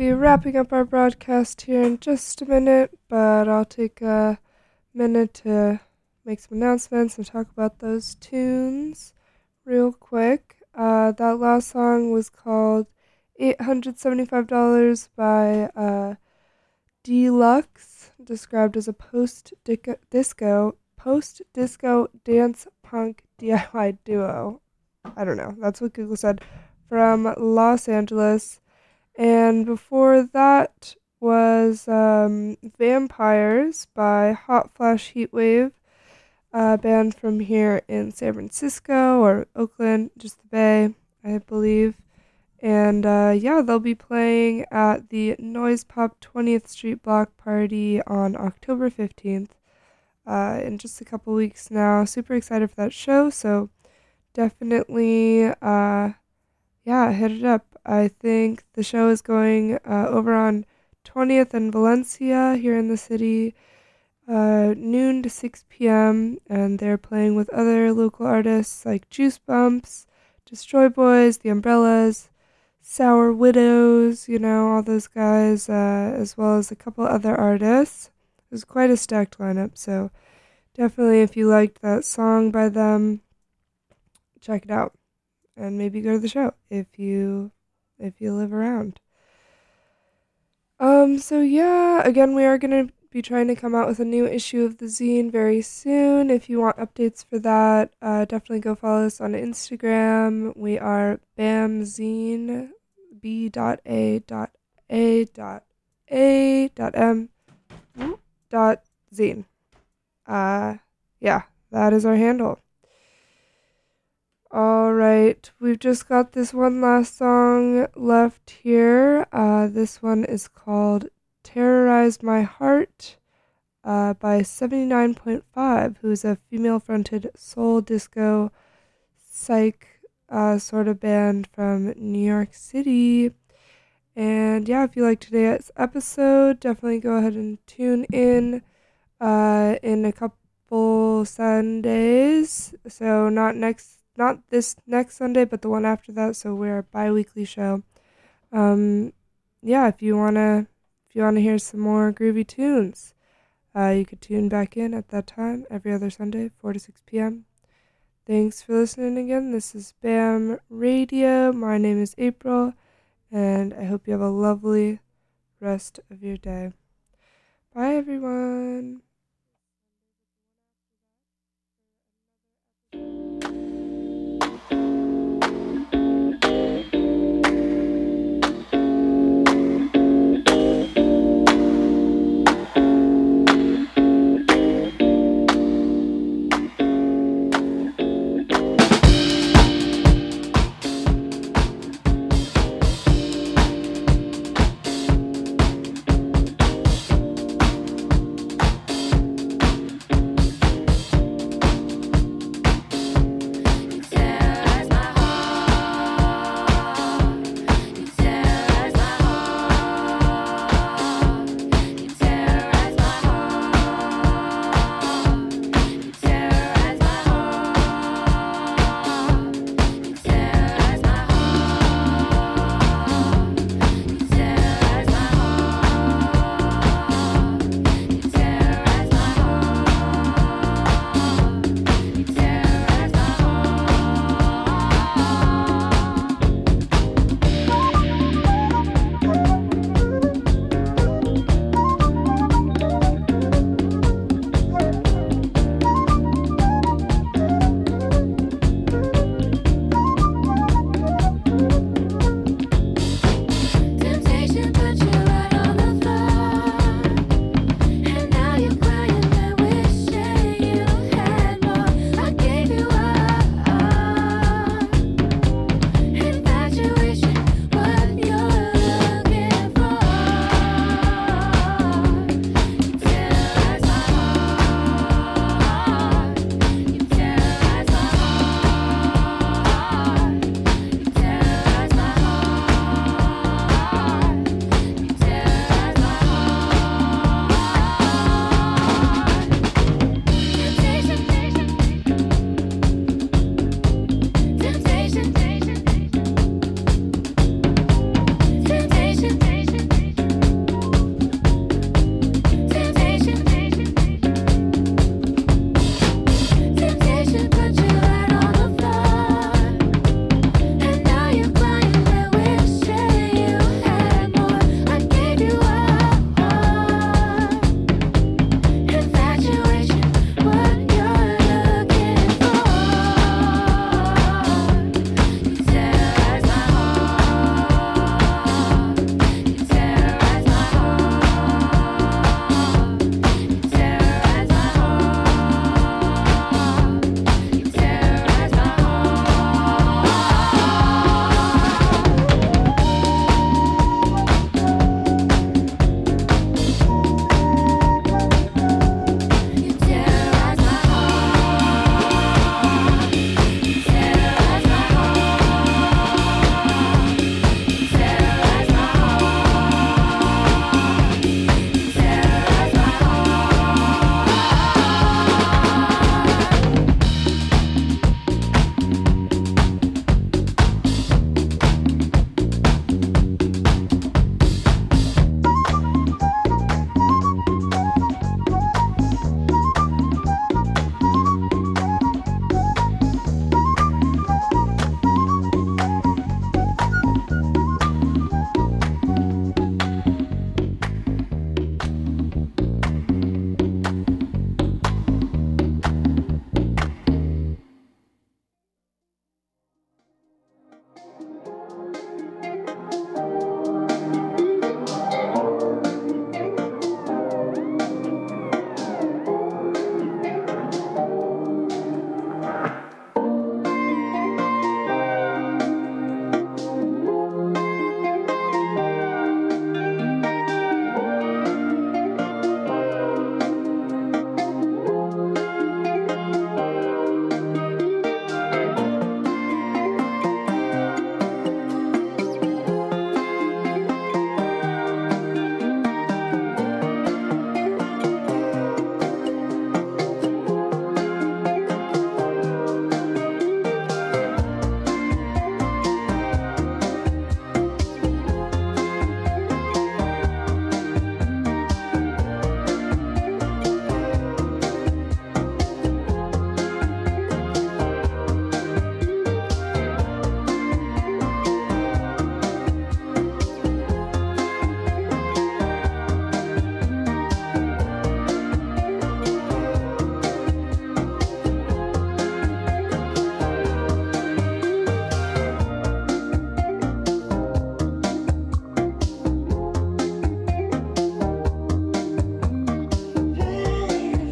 S3: be wrapping up our broadcast here in just a minute, but I'll take a minute to make some announcements and talk about those tunes real quick. Uh, that last song was called $875 by uh, Deluxe, described as a post disco post disco dance punk <laughs> DIY duo. I don't know. That's what Google said from Los Angeles. And before that was um, Vampires by Hot Flash Heatwave, a band from here in San Francisco or Oakland, just the Bay, I believe. And uh, yeah, they'll be playing at the Noise Pop 20th Street Block Party on October 15th uh, in just a couple weeks now. Super excited for that show. So definitely, uh, yeah, hit it up. I think the show is going uh, over on 20th and Valencia here in the city, uh, noon to 6 p.m. And they're playing with other local artists like Juice Bumps, Destroy Boys, The Umbrellas, Sour Widows, you know, all those guys, uh, as well as a couple other artists. It was quite a stacked lineup, so definitely if you liked that song by them, check it out. And maybe go to the show if you if you live around. Um, so yeah, again we are gonna be trying to come out with a new issue of the zine very soon. If you want updates for that, uh, definitely go follow us on Instagram. We are bamzine, b dot a dot a dot a dot m dot zine. Uh, yeah, that is our handle. All right, we've just got this one last song left here. Uh, this one is called Terrorize My Heart uh, by 79.5, who's a female fronted soul disco psych uh, sort of band from New York City. And yeah, if you like today's episode, definitely go ahead and tune in uh, in a couple Sundays. So not next, not this next Sunday, but the one after that. So we're a bi-weekly show. Um, yeah, if you wanna if you wanna hear some more groovy tunes, uh, you could tune back in at that time every other Sunday, four to six p.m. Thanks for listening again. This is Bam Radio. My name is April, and I hope you have a lovely rest of your day. Bye, everyone.